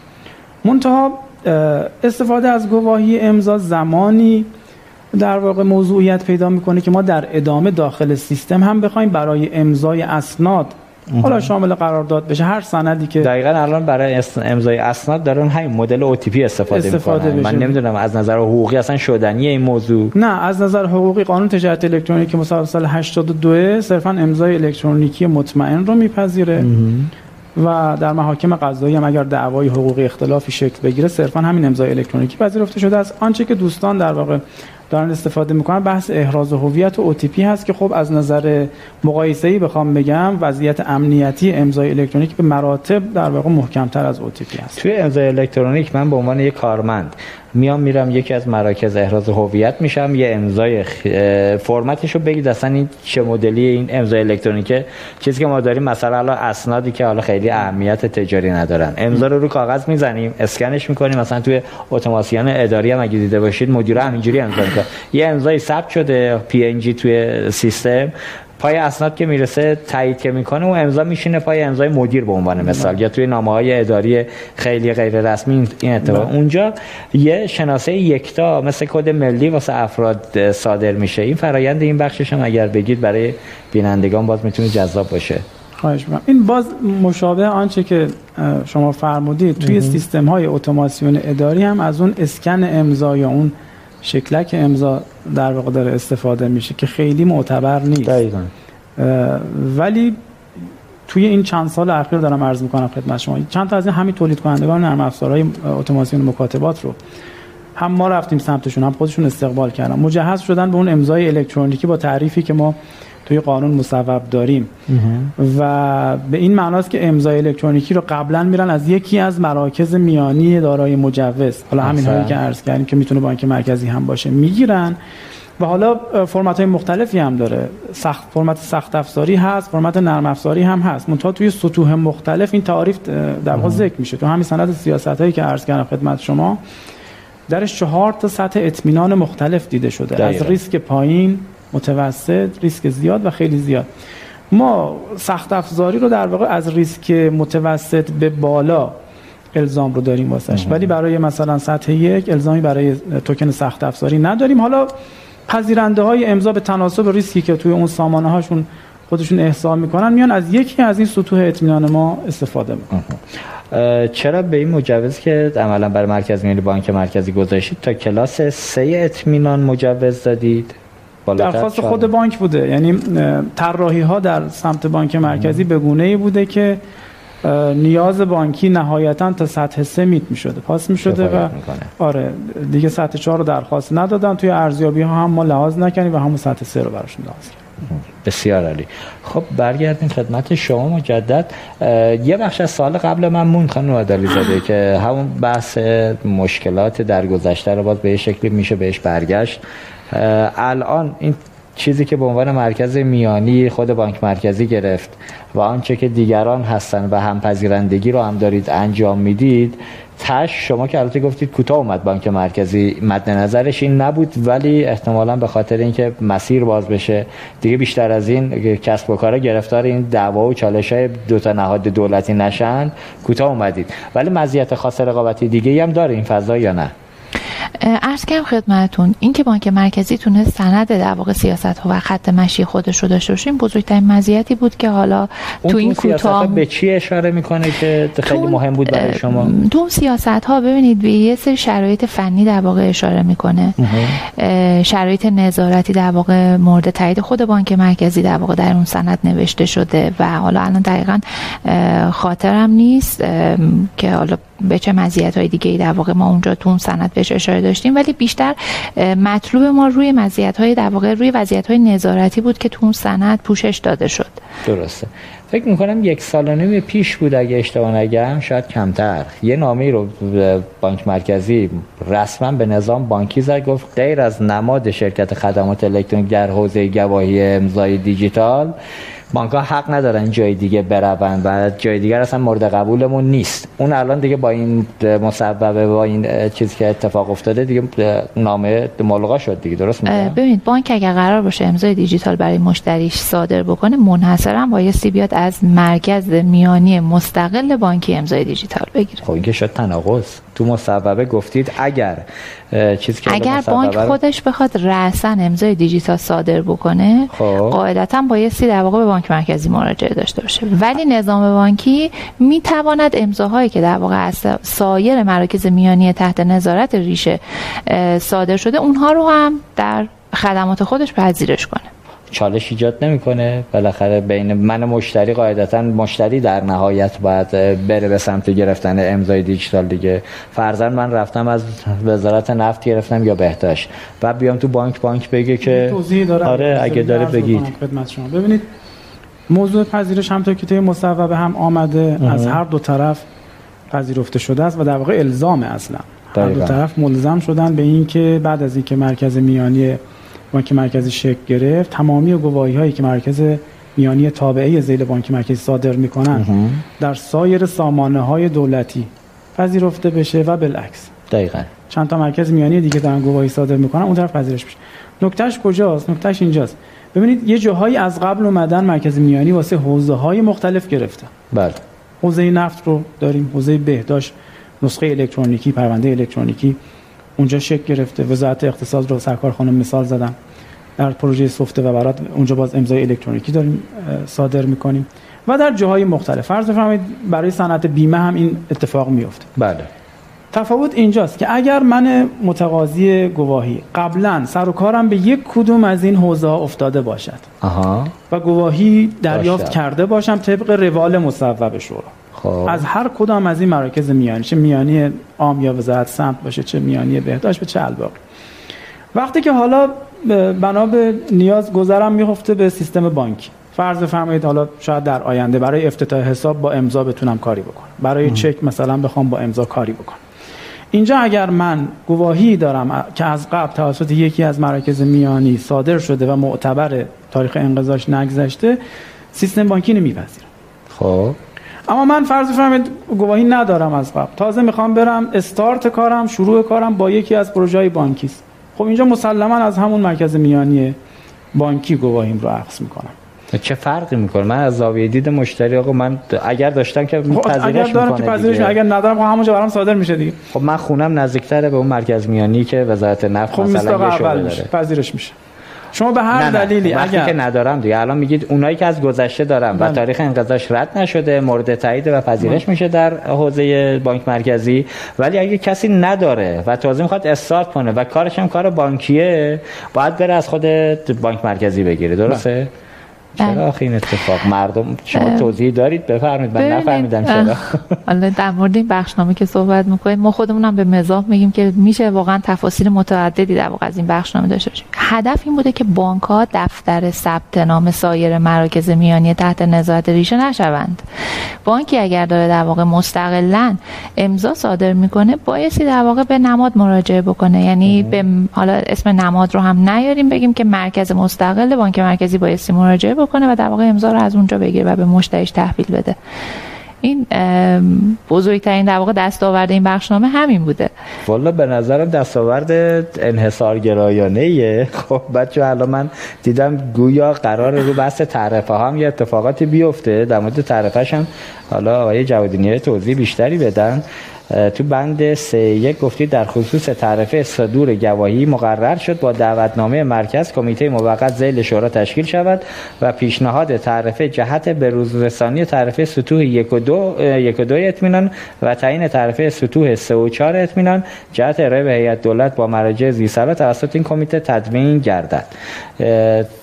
منتها استفاده از گواهی امضا زمانی در واقع موضوعیت پیدا می‌کنه که ما در ادامه داخل سیستم هم بخوایم برای امضای اسناد حالا شامل قرارداد بشه. هر سندی که دقیقا الان برای امضای اسناد دارن همین مدل OTP استفاده, استفاده می‌کنن. من نمی‌دونم از نظر حقوقی اصلا شدنی این موضوع. نه از نظر حقوقی قانون تجارت الکترونیکی مصوب سال 82 صرفا امضای الکترونیکی مطمئن رو میپذیره. و در محاکم قضایی هم اگر دعوای حقوقی اختلافی شکل بگیره صرفا همین امضای الکترونیکی پذیرفته شده است. آنچه که دوستان در واقع دارن استفاده می‌کنن بحث احراز هویت و OTP هست که خب از نظر مقایسه ای بخوام بگم وضعیت امنیتی امضای الکترونیک به مراتب در واقع محکمتر از OTP هست. توی امضای الکترونیک من به عنوان یک کارمند میام میرم یکی از مراکز احراز هویت میشم یه امضای فرمتش رو بگید. اصلا این چه مدلی این امضای الکترونیکه. چیزی که ما داریم مثلا الان اسنادی که حالا خیلی اهمیت تجاری ندارن. امضا رو رو کاغذ می‌زنیم اسکنش می‌کنیم. مثلا توی اتوماسیون اداری هم اگه دیده باشید مدیر همینجوری امضا می‌کنه. یه امضای ثبت شده پی توی سیستم. پای اسناد که می‌رسه تایید که می‌کنه و امضا میشینه پای امضای مدیر به عنوان مثال. یا توی نامه های اداری خیلی غیر رسمی این اتفاق. اونجا یه شناسه یکتا مثل کد ملی واسه افراد صادر میشه. این فرایند این بخشش هم اگر بگید برای بینندگان باز می‌تونه جذاب باشه. خواهش این باز مشابه آنچه که شما فرمودید. توی سیستم های اتوماسیون اداری هم از اون اسکن امضا یا اون شکلک امضا در واقع داره استفاده میشه که خیلی معتبر نیست. دقیقا. ولی توی این چند سال اخیر دارم عرض می‌کنم خدمت شما. چند تا از این همین تولید کنندگان نرم افزارهای اتوماسیون مکاتبات رو. هم ما رفتیم سمتشون هم خودشون استقبال کردن. مجهز شدن به اون امضای الکترونیکی با تعریفی که ما توی قانون مصوب داریم. و به این معناست که امضای الکترونیکی رو قبلا میرن از یکی از مراکز میانی دارای مجوز. حالا همین هایی که عرض کردیم که می‌تونه بانک مرکزی هم باشه می‌گیرن. و حالا فرمت های مختلفی هم داره. سخت فرمت سخت افزاری هست فرمت نرم افزاری هم هست. منتها توی سطوح مختلف این تعریف در واقع ذکر میشه. تو همین سند سیاست هایی که عرض کردم خدمت شما درش چهار تا سطح اطمینان مختلف دیده شده. از ریسک پایین متوسط ریسک زیاد و خیلی زیاد. ما سخت افزاری رو در واقع از ریسک متوسط به بالا الزام رو داریم واسش. ولی برای مثلا سطح یک الزامی برای توکن سخت افزاری نداریم. حالا پذیرنده های امضا به تناسب ریسکی که توی اون سامانه هاشون خودشون احسا می‌کنن میان از یکی از این سطوح اطمینان ما استفاده می‌کنن. چرا به این مجوز که عملا برای مرکز میانی بانک مرکزی گذاشتید تا کلاس سه اطمینان مجوز دادید؟ درخواست خود بانک بوده. یعنی طراحی ها در سمت بانک مرکزی به گونه ای بوده که نیاز بانکی نهایتا تا سطح سه میت می شده پاس می شده و آره دیگه سطح چهار رو درخواست ندادن. توی ارزیابی ها هم ما لحاظ نکنیم و همون سطح سه رو براشون لحاظ کردیم. بسیار عالی. خب برگردیم خدمت شما مجدد. یه بخش از سال قبل من مون خانم عدالی زاده [COUGHS] که همون بحث مشکلات در گذشته رو باز به شکلی میشه بهش برگشت. الان این چیزی که به عنوان مرکز میانی خود بانک مرکزی گرفت و آنچه که دیگران هستن و همپذیرندگی رو هم دارید انجام می‌دید تش شما که البته گفتید کوتاه اومد بانک مرکزی مد نظرش این نبود ولی احتمالا به خاطر اینکه مسیر باز بشه دیگه بیشتر از این کسب و کار گرفتار این دعوا و چالش های دو تا نهاد دولتی نشن کوتاه اومدید. ولی مزیت خاص رقابتی دیگه هم داره این فضا یا نه؟ ارز کم خدمتون این که بانک مرکزی تونست سند در واقع سیاست ها و خط مشی خودش رو داشته باشه این بزرگترین مزیتی بود که حالا تو این کوتاه به چی اشاره می‌کنه که خیلی مهم بود برای شما؟ تو سیاست ها ببینید به یه سری شرایط فنی در واقع اشاره می‌کنه. شرایط نظارتی در واقع مورد تایید خود بانک مرکزی در واقع در اون سند نوشته شده و حالا الان دقیقا خاطرم نیست که حالا به چه مزیت های دیگه ای در واقع ما اونجا تو سند بهش اشاره داشتیم ولی بیشتر مطلوب ما روی مزیت های در واقع روی وضعیت های نظارتی بود که تو اون سند پوشش داده شد. درسته. فکر می‌کنم یک سال و نیم پیش بود اگه اشتباه نگم شاید کمتر. یه نامه رو بانک مرکزی رسما به نظام بانکی زد گفت غیر از نماد شرکت خدمات الکترونیک در حوزه گواهی امضای دیجیتال بانک ها حق ندارن جای دیگه برون و جای دیگر اصلا مورد قبولمون نیست. اون الان دیگه با این مسببه با این چیزی که اتفاق افتاده دیگه نامه ملغا شد دیگه. درست میگم؟ ببینید بانک اگر قرار باشه امضای دیجیتال برای مشتریش صادر بکنه منحصرا بایستی بیاد از مرکز میانی مستقل بانکی امضای دیجیتال بگیره. خب این که شد تناقض. تو مصوبه گفتید اگر چیزی که اگر بانک خودش بخواد رأسا امضای دیجیتال صادر بکنه خب. قاعدتا بایستی در واقع به بانک مرکزی مراجعه داشته باشه ولی نظام بانکی می‌تواند امضاهایی که در واقع از سایر مراکز میانی تحت نظارت ریشه صادر شده اونها رو هم در خدمات خودش پذیرش کنه چالش ایجاد نمی‌کنه. بالاخره بین من مشتری قاعدتا مشتری در نهایت باید بره به سمت گرفتن امضای دیجیتال دیگه. فرضاً من رفتم از وزارت نفت گرفتم یا بهداشت. و بیام تو بانک بانک بگه که آره اگه داره بگید. شما. ببینید موضوع پذیرش هم تا که توی مصوبه هم آمده. از هر دو طرف پذیرفته شده است و در واقع الزام اصلا. هر دو طرف ملزم شدن به اینکه بعد از اینکه مرکز میانی بانک مرکزی شکل گرفت. تمامی گواهی هایی که مرکز میانی تابعه زیل بانک مرکزی صادر می‌کنن در سایر سامانه های دولتی پذیرفته بشه و بالعکس. دقیقا. چند تا مرکز میانی دیگه دارن گواهی صادر می‌کنن اون طرف پذیرش بشه نکتهش کجاست؟ نکتهش اینجاست. ببینید یه جاهایی از قبل اومدن مرکز میانی واسه حوزه های مختلف گرفتن بله. حوزه نفت رو داریم حوزه بهداشت نسخه الکترونیکی پرونده الکترونیکی. اونجا شکل گرفته وزارت اقتصاد رو سرکار خانم مثال زدم در پروژه سفته و برات اونجا باز امضای الکترونیکی داریم صادر می‌کنیم. و در جاهای مختلف. فرض بفرمایید برای صنعت بیمه هم این اتفاق میفته بله. تفاوت اینجاست که اگر من متقاضی گواهی قبلا سر و کارم به یک کدوم از این حوزه ها افتاده باشد آها. و گواهی دریافت کرده باشم طبق روال مصوب شورا. خب. از هر کدام از این مراکز میانی چه میانی عام یا وزارت سمت باشه چه میانی بهداشت به چه الباقی وقتی که حالا بنا به نیاز گذرم میفته به سیستم بانکی فرض فرمایید حالا شاید در آینده برای افتتاح حساب با امضا بتونم کاری بکنم. برای چک مثلا بخوام با امضا کاری بکنم. اینجا اگر من گواهی دارم که از قبل توسط یکی از مراکز میانی صادر شده و معتبر تاریخ انقضاش نگذشته سیستم بانکی نمیپذیره خب. اما من فرض فرمایید گواهی ندارم از قبل. تازه می‌خوام برم استارت کارم شروع کارم با یکی از پروژه بانکی است خب اینجا مسلما از همون مرکز میانی بانکی گواهیم رو عکس می‌کنم. چه فرقی می‌کنه؟ من از زاویه دید مشتری آقا من اگر داشتم که خب پذیرش اگر دارم که پذیرش. اگر ندارم خب همونجا برام صادر میشه دیگه. خب من خونم نزدیکتره به اون مرکز میانی که وزارت نفت خب مثلا یه داره. پذیرش میشه. شما به هر نه نه. دلیلی وقتی اگر که ندارم دیگه. الان میگید اونایی که از گذشته دارم و بله. تاریخ انقضاش رد نشده مورد تایید و پذیرش میشه در حوزه بانک مرکزی. ولی اگه کسی نداره و تازه می‌خواد استارت کنه و کارش هم کار بانکیه باید بره از خود بانک مرکزی بگیره. درسته؟ بله. چرا آخه این اتفاق؟ مردم شما توضیح دارید؟ بفرمایید من نفهمیدم چرا. حالا در مورد این بخشنامه که صحبت می‌کنیم ما خودمون هم به مزاح میگیم که میشه واقعا تفاصیل متعددی در واقع از این بخشنامه داشته باشیم. هدف این بوده که بانک ها دفتر ثبت نام سایر مراکز میانی تحت نظارت ریشه نشوند. بانکی اگر داره در واقع مستقلا امضا صادر می‌کنه بایستی در واقع به نماد مراجعه بکنه. یعنی به حالا اسم نماد رو هم نیاریم بگیم که مرکز مستقل بانک مرکزی بایستی مراجعه بکنه و در واقع امضا رو از اونجا بگیره و به مشتریش تحویل بده. این بزرگترین در واقع دستاورد این بخشنامه همین بوده. والا به نظرم دستاورد انحصارگرایانه ایه [LAUGHS] خب بچه الان من دیدم گویا قرار رو بحث تعرفه هم یه اتفاقاتی بیفته. در مورد تعرفهش هم حالا آقای جوادینی توضیح بیشتری بدن. تو بند سه یک گفتید در خصوص تعرفه صدور گواهی مقرر شد با دعوتنامه مرکز کمیته موقت ذیل شورا تشکیل شود و پیشنهاد تعرفه جهت به روز رسانی تعرفه سطوح یک و دو یک و دو اطمینان و تعیین تعرفه سطوح سه و چهار اطمینان. جهت ارائه به هیئت دولت با مراجع زیرسالا توسط این کمیته تدوین گردد.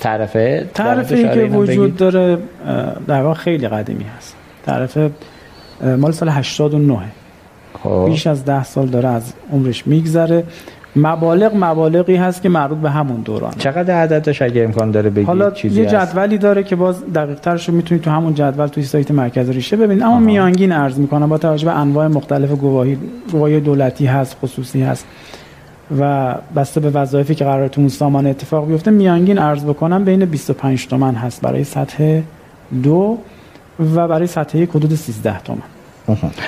تعرفه تعرفه که وجود داره در واقع خیلی قدیمی هست. تعرفه مال سال 89 خب. بیش از ده سال داره از عمرش میگذره. مبالغ مبالغی هست که مربوط به همون دوران چقدر عددش اگه امکان داره بگید حالا چیزی یه؟ جدولی داره که باز دقیق ترش رو می‌تونید تو همون جدول توی سایت مرکز ریشه ببینید. اما میانگین عرض می‌کنم با توجه به انواع مختلف گواهی گواهی دولتی هست خصوصی هست و بسته به وظایفی که قرار تو اون سامان اتفاق بیفته میانگین عرض بکنم بین 25 تومن هست برای سطح دو و برای سطح یک حدود 13 تومن.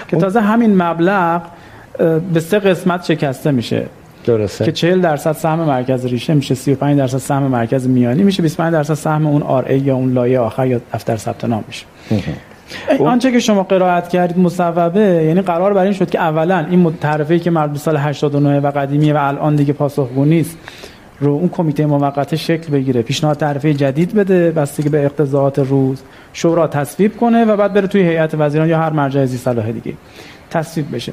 که تازه همین مبلغ به سه قسمت شکسته میشه. درسته. که 40 درصد سهم مرکز ریشه میشه 35 درصد سهم مرکز میانی میشه 25 درصد سهم اون آر ای یا اون لایه آخر یا دفتر ثبت نام میشه. آنچه که شما قرائت کردید مصوبه یعنی قرار بر این شد که اولا این متعرفه که مربوط سال 89 و قدیمیه و الان دیگه پاسخگو نیست. رو اون کمیته موقت شکل بگیره پیشنهاد تعرفه جدید بده بستگی به اقتضاعات روز شورا تصویب کنه و بعد بره توی هیئت وزیران یا هر مرجع زی صلاح دیگه تصویب بشه.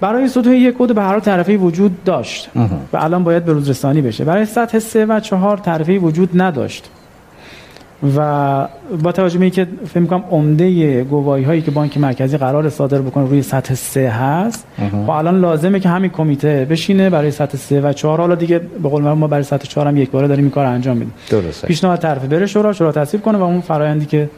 برای سطوح یک کد به هر تعرفه وجود داشت و الان باید به روز رسانی بشه. برای سطح سه و چهار تعرفه وجود نداشت. و با توجه به اینکه فکر می‌کنم عمده گواهی هایی که بانک مرکزی قرار صادر بکنه روی سطح سه هست و الان لازمه که همین کمیته بشینه برای سطح سه و چهار. حالا دیگه به قول ما برای سطح چهار هم یک باره داریم این کار انجام میدیم. درسته. پیشنهاد تعرفه بره شورا شورا تصویب کنه و اون فرایندی که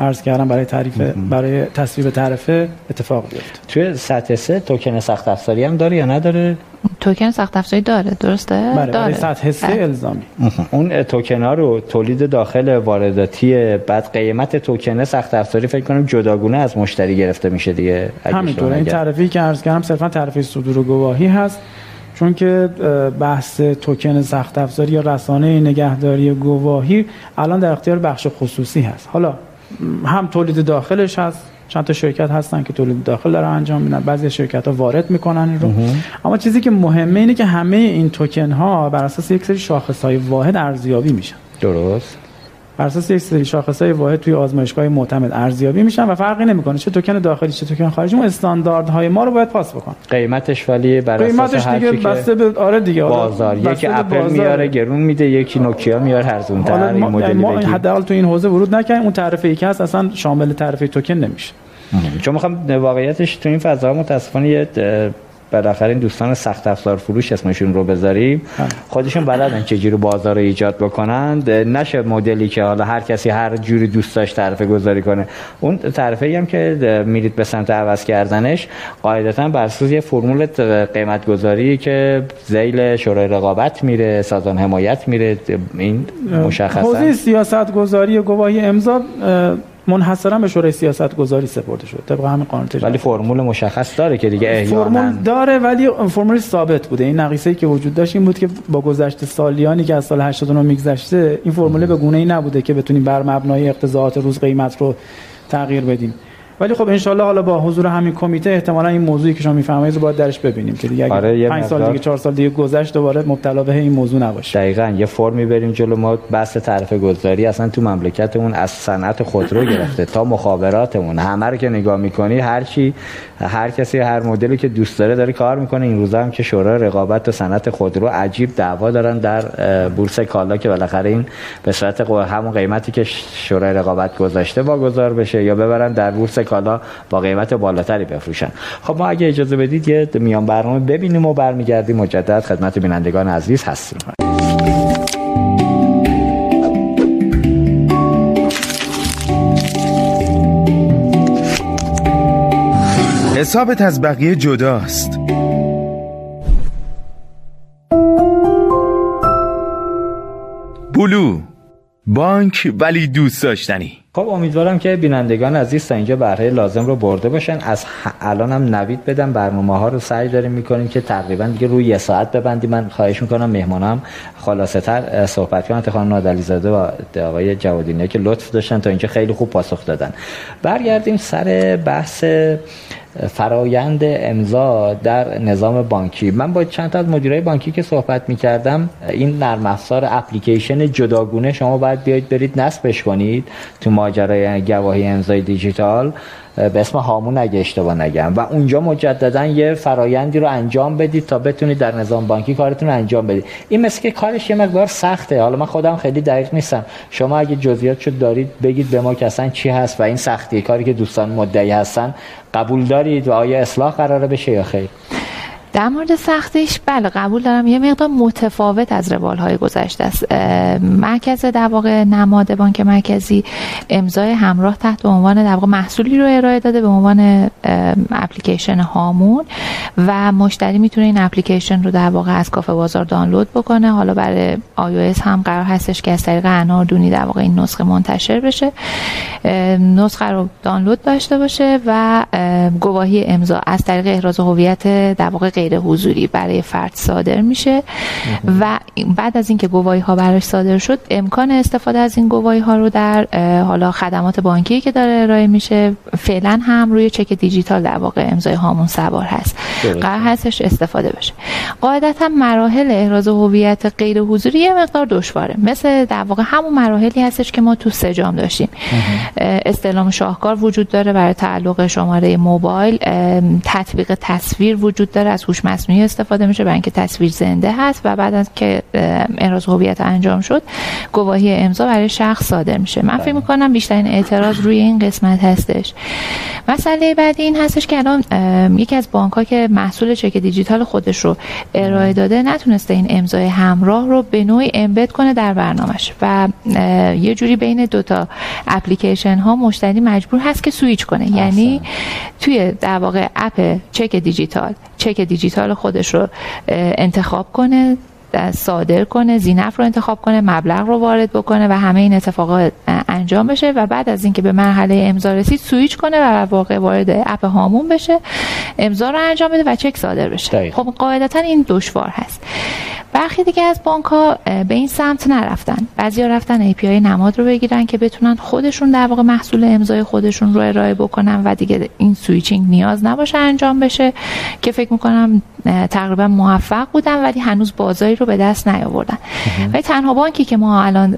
عرض کردم برای تعریف برای تصویب تعرفه اتفاق بیفته. توی سطح سه توکن سخت افزاری هم داره یا نداره؟ توکن سخت افزاری داره درسته؟ بله برای داره. سطح سه بله. الزامی. اون توکن ها رو تولید داخل وارداتی بعد قیمت توکن سخت افزاری فکر کنم جداگونه از مشتری گرفته میشه دیگه همینطوره این نگم. تعرفی که عرض کردم صرفا تعرفه صدور و گواهی هست چون که بحث توکن سخت افزاری یا رسانه نگهداری گواهی الان در اختیار بخش خصوصی هست. حالا هم تولید داخلش هست چند تا شرکت هستن که تولید داخل دارن انجام میدن. بعضی شرکت ها وارد می‌کنن این رو. اما چیزی که مهمه اینه که همه این توکن ها بر اساس یک سری شاخص های واحد ارزیابی میشن. درست. بر اساس یک سری شاخصهای واحد توی آزمایشگاه معتمد ارزیابی میشن و فرقی نمی‌کنه. چه توکن داخلی چه توکن خارجی اون استانداردهای ما رو باید پاس بکن قیمتش ولی بر اساس قیمتش دیگه بسته به آره دیگه بازار. یکی اپل بازار. میاره گرون میده یکی نوکیا میاره ارزون تر این ما, مدلی ما حداقل تو این حوزه ورود نکنیم اون تعرفه ای که هست اصلا شامل تعرفه توکن نمیشه. چون می‌خوام واقعیتش تو این فضا متاسفانه یه بالاخره این دوستان سخت افزار فروش اسمشون رو بذاریم. خودشون بلدن چجوری بازار رو ایجاد بکنند نشه مدلی که حالا هر کسی هر جوری دوست داشت تعرفه گذاری کنه. اون تعرفه هم که میرید به سمت عوض کردنش قاعدتا بر اساس یه فرمول قیمت گذاری که ذیل شورای رقابت میره سازمان حمایت میره این مشخصا. حوزه سیاست گذاری گواهی امضا منحصرا به شورای سیاست گذاری سپرده شد. طبق همین قانون ولی فرمول مشخص داره که دیگه احیانا فرمول داره ولی فرمول ثابت بوده. این نقیصه که وجود داشت این بود که با گذشته سالیانی که از سال 89 میگذشته این فرمول به گونه ای نبوده که بتونیم بر مبنای اقتضاعات روز قیمت رو تغییر بدیم. ولی خب انشالله حالا با حضور همین کمیته احتمالا این موضوعی که شما میفرمایید رو باید درش ببینیم که دیگه آره 5 سال دیگه 4 سال دیگه گذشت دوباره مبتلا به این موضوع نباشه. دقیقاً یه فرمی بریم جلو. ما بحث طرف گذاری اصلا تو مملکتمون از صنعت خودرو گرفته تا مخابراتمون. همه رو که نگاه می‌کنی هر چی هر کسی هر مدلی که دوست داره داره کار می‌کنه. این روزا هم که شورای رقابت و صنعت خودرو عجیب دعوا دارن در بورس کالا که بالاخره این به صورت همون قیمتی که شورای رقابت گذاشته واگذار بشه یا ببرن در بورس کالا با قیمت بالاتری بفروشن. خب ما اگه اجازه بدید یه میان برنامه ببینیم و برمیگردیم. مجدد خدمت بینندگان عزیز هستیم. حسابت از بقیه جداست. بلو بانک ولی دوست داشتنی. خب امیدوارم که بینندگان عزیز تا اینجا برای لازم رو برده باشن. از الان هم نوید بدم برنامه ها رو سعی داریم می‌کنیم که تقریبا دیگه روی یه ساعت ببندیم. من خواهش می‌کنم مهمانم خلاصه تر صحبت کنن. خانم نادلی زاده و آقای جوادینی که لطف داشتن تا اینجا خیلی خوب پاسخ دادن. برگردیم سر بحث فرایند امضا در نظام بانکی. من با چند تا از مدیرای بانکی که صحبت می کردم این نرم افزار اپلیکیشن جداگونه شما باید بیاید برید نصبش کنید. تو ماجرای گواهی امضای دیجیتال به اسم هامون اگه اشتباه نگم. و اونجا مجددا یه فرایندی رو انجام بدید تا بتونید در نظام بانکی کارتون انجام بدید. این مثل که کارش یه مقدار سخته. حالا من خودم خیلی دقیق نیستم. شما اگه جزئیات دارید بگید به ما که چی هست و این سختی کاری که دوستان مدعی هستن قبول دارید و آیا اصلاح قراره بشه یا خیر؟ در مورد سختیش بله قبول دارم. یه مقدار متفاوت از روال های گذشته است. مرکز در واقع نماد بانک مرکزی امضای همراه تحت عنوان در واقع محصولی رو ارائه داده به عنوان اپلیکیشن هامون و مشتری می‌تونه این اپلیکیشن رو در واقع از کافه بازار دانلود بکنه. حالا برای iOS هم قرار هستش که از طریق اناردونی در واقع این نسخه منتشر بشه. نسخه رو دانلود داشته باشه و گواهی امضا از طریق احراز هویت در واقع غیر حضوری برای فرد صادر میشه و بعد از اینکه گواهی ها براش صادر شد امکان استفاده از این گواهی ها رو در حالا خدمات بانکی که داره ارائه میشه فعلا هم روی چک دیجیتال در واقع امضای هامون سوار هست. قرار هستش استفاده بشه. قاعدتا مراحل احراز هویت غیر حضوری یه مقدار دشواره. مثل در واقع همون مراحلی هستش که ما تو سجام داشتیم. استعلام شاهکار وجود داره برای تعلق شماره موبایل. تطبیق تصویر وجود داره از هوش مصنوعی استفاده میشه برای اینکه تصویر زنده هست و بعد از که احراز هویت انجام شد گواهی امضا برای شخص صادر میشه. من فکر می‌کنم بیشترین اعتراض روی این قسمت هستش. مسئله بعدی این هستش که الان یکی از بانک ها که محصول چک دیجیتال خودش رو ارائه داده نتونسته این امضای همراه رو به نوعی امبد کنه در برنامهش و یه جوری بین دوتا اپلیکیشن ها مشتری مجبور هست که سویچ کنه. یعنی توی در واقع app چک دیجیتال چک دیجیتال خودش رو انتخاب کنه صادر کنه ذینفع رو انتخاب کنه مبلغ رو وارد بکنه و همه این اتفاقات انجام بشه و بعد از اینکه به مرحله امضا رسید سویچ کنه و واقع وارد app هامون بشه امضا رو انجام بده و چک صادر بشه. خب قاعدتا این دشوار هست. برخی دیگه از بانک ها به این سمت نرفتن. بعضیا رفتن API نماد رو بگیرن که بتونن خودشون در واقع محصول امضای خودشون رو ارائه بکنن و دیگه این switching نیاز نباشه انجام بشه که فکر می‌کنم تقریبا موفق بودن ولی هنوز بازاری رو به دست نیاوردن. و تنها بانکی که ما الان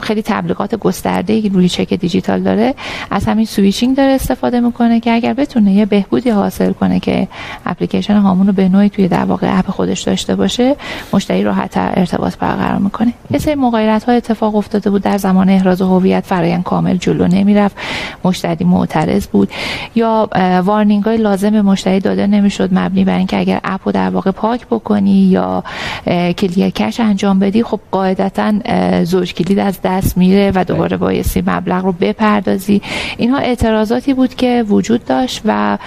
خیلی تبلیغات گسترده روی چک دیجیتال داره از همین switching داره استفاده می‌کنه که اگر بتونه یه بهبودی حاصل کنه که اپلیکیشن هامون رو به نوعی توی در واقع app خودش داشته باشه مشتری راحت ارتباط برقرار می‌کنه یه سری مغایرت ها اتفاق افتاده بود در زمان احراز هویت. فرایند کامل جلو نمی‌رفت. مشتری معترض بود. یا وارنینگ های لازم مشتری داده نمی‌شد. مبنی بر اینکه اگر اپ رو در واقع پاک بکنی یا کلیر کش انجام بدی خب قاعدتا زوج کلید از دست میره و دوباره بایستی مبلغ رو بپردازی. اینها اعتراضاتی بود که وجود داشت و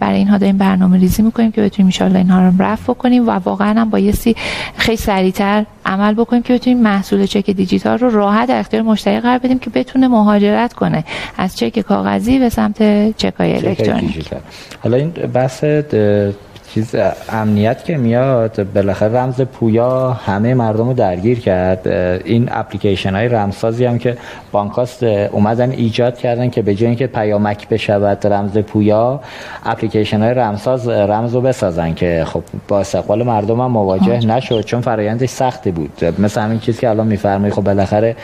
برای اینها داریم برنامه ریزی می‌کنیم که بتونیم ان اینها رو رفع بکنیم و واقعا هم بایستی خیلی سریعتر عمل بکنیم که بتونیم محصول چک دیجیتال رو راحت در اختیار مشتری قرار بدیم که بتونه مهاجرت کنه از چک کاغذی به سمت چک های الکترونیکی حالا این بحث چیز امنیت که میاد بالاخره رمز پویا همه مردم رو درگیر کرد. این اپلیکیشن های رمزسازی هم که بانکاست اومدن ایجاد کردن که به جای اینکه پیامک بشود رمز پویا اپلیکیشن های رمزساز رمز رو بسازن که خب با استقبال مردم هم مواجه نشد چون فرایندش سختی بود. مثل همین چیزی که الان میفرمایید خب بالاخره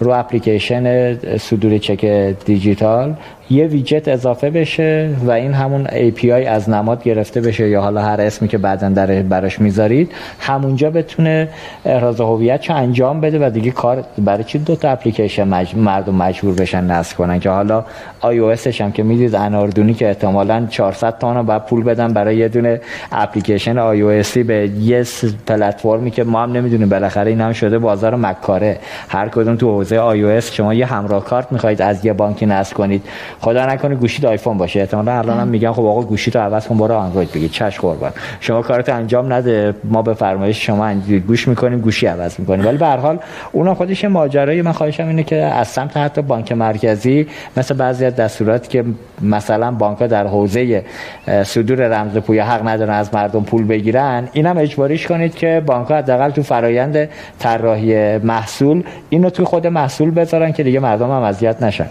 رو اپلیکیشن صدور چک دیجیتال یه ویجت اضافه بشه و این همون API از نماد گرفته بشه یا حالا هر اسمی که بعدا در براش می‌ذارید. همونجا بتونه احراز هویت انجام بده و دیگه کار برای چی دو تا اپلیکیشن مج... مردم مجبور بشن نصب کنن که حالا iOS هم که می‌دید اناردونی که احتمالاً 400 تا بعد پول بدن برای یه دونه اپلیکیشن iOS به یه پلتفرمی که ما هم نمی‌دونیم بالاخره این هم شده بازار مکاره. هر کدوم تو حوزه iOS شما یه همراه کارت می‌خواید از یه بانکی نصب کنید. خدا نکنه گوشی آیفون باشه. احتمالاً الان هم میگن خب آقا گوشی تو عوض کن برو اندروید بگیر. چش قربان. شما کارت انجام نده ما به فرمایش شما گوش می‌کنیم گوشی عوض می‌کنیم. ولی به هر حال اونا خودش ماجرای من خواهشم اینه که از سمت حتی بانک مرکزی مثل بعضی از دستوراتی که مثلا بانک در حوزه صدور رمز پویا حق ندارن از مردم پول بگیرن اینم اجباریش کنید که بانک ها حداقل تو فرایند طراحی محصول اینو تو خود محصول بذارن که دیگه مردم هم اذیت نشن.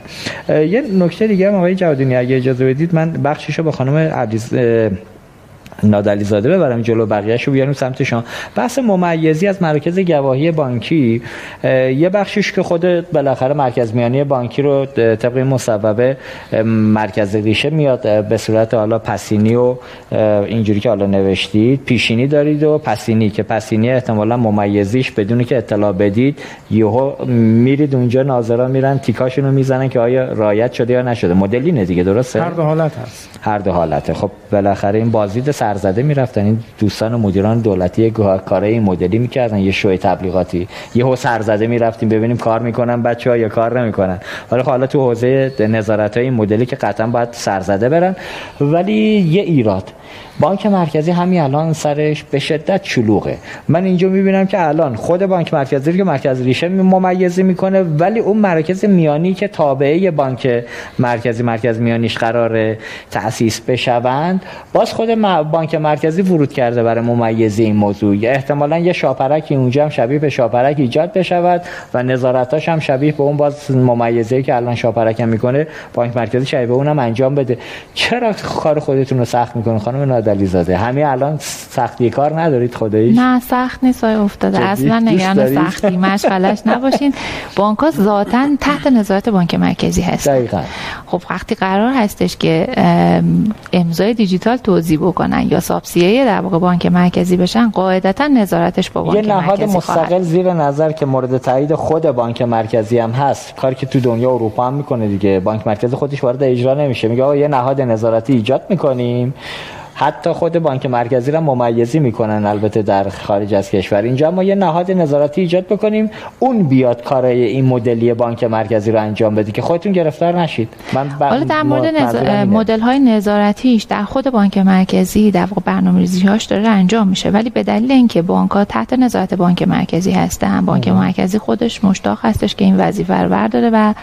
یه نکته دیگه هم آقای جوادینی اگه اجازه بدید من بخشیشو با خانم عبدیز نادلی زاده ببرم جلو بقیه‌اش رو بیاریم سمت شما. بحث ممیزی از مرکز گواهی بانکی یه بخشش که خود بالاخره مرکز میانی بانکی رو طبق مصوبه مرکز ریشه میاد به صورت حالا پسینی و اینجوری که حالا نوشتید پیشینی دارید و پسینی که پسینی احتمالا ممیزیش بدونی که اطلاع بدید یهو میرید اونجا ناظران میرن تیکاشون رو می‌زنن که آیا رایت شده یا نشده. مدل اینه دیگه درسته؟ هر دو حالت هست. هر دو حالته. خب بالاخره این بازدید سرزده می‌رفتن. این دوستان و مدیران دولتی کار این مدلی می‌کردن یه شوی تبلیغاتی. یه سرزده می‌رفتیم ببینیم کار می‌کنن بچه ها یا کار نمی‌کنن. حالا خب حالا تو حوزه نظارت های مدلی که قطعا باید سرزده برن. ولی یه ایراد. بانک مرکزی همین الان سرش به شدت چلوغه من اینجا می‌بینم که الان خود بانک مرکزی که مرکز ریشه ممیزی می‌کنه ولی اون مرکز میانی که تابعه بانک مرکزی مرکز میانیش قرار تأسیس بشوند باز خود بانک مرکزی ورود کرده برای ممیزی این موضوع. احتمالا یه شاپرکی اونجا هم شبیه به شاپرک ایجاد بشود و نظارتاش هم شبیه به اون باز ممیزی که الان شاپرک می‌کنه بانک مرکزی شبیه به اونم انجام بده. چرا کار خودتون رو سخت می‌کنه خانم؟ نادلی زاده همین الان سختی کار ندارید خداییش؟ نه سخت نیست افتاده. اصلا نگران سختی مشغلش نباشین. بانک ها ذاتا تحت نظارت بانک مرکزی هست دقیقا. خب وقتی قرار هستش که امضای دیجیتال توضیح بکنن یا سابسیه در واقع بانک مرکزی بشن قاعدتا نظارتش با بانک یه نهاد مستقل زیر نظر که مورد تایید خود بانک مرکزی هم هست. کاری که تو دنیا اروپا هم می‌کنه دیگه. بانک مرکزی خودش وارد اجرا نمیشه. میگه یه نهاد نظارتی ایجاد می‌کنیم. حتی خود بانک مرکزی را ممیزی می‌کنن البته در خارج از کشور. اینجا ما یه نهاد نظارتی ایجاد بکنیم. اون بیاد کارای این مدلی بانک مرکزی رو انجام بده که خودتون گرفتار نشید. من حالا در مورد مدل های نظارتیش در خود بانک مرکزی در واقع برنامه‌ریزی هاش داره انجام میشه. ولی به دلیل اینکه بانک ها تحت نظارت بانک مرکزی هستن بانک مرکزی خودش مشتاق هستش که این وظیفه رو برداره و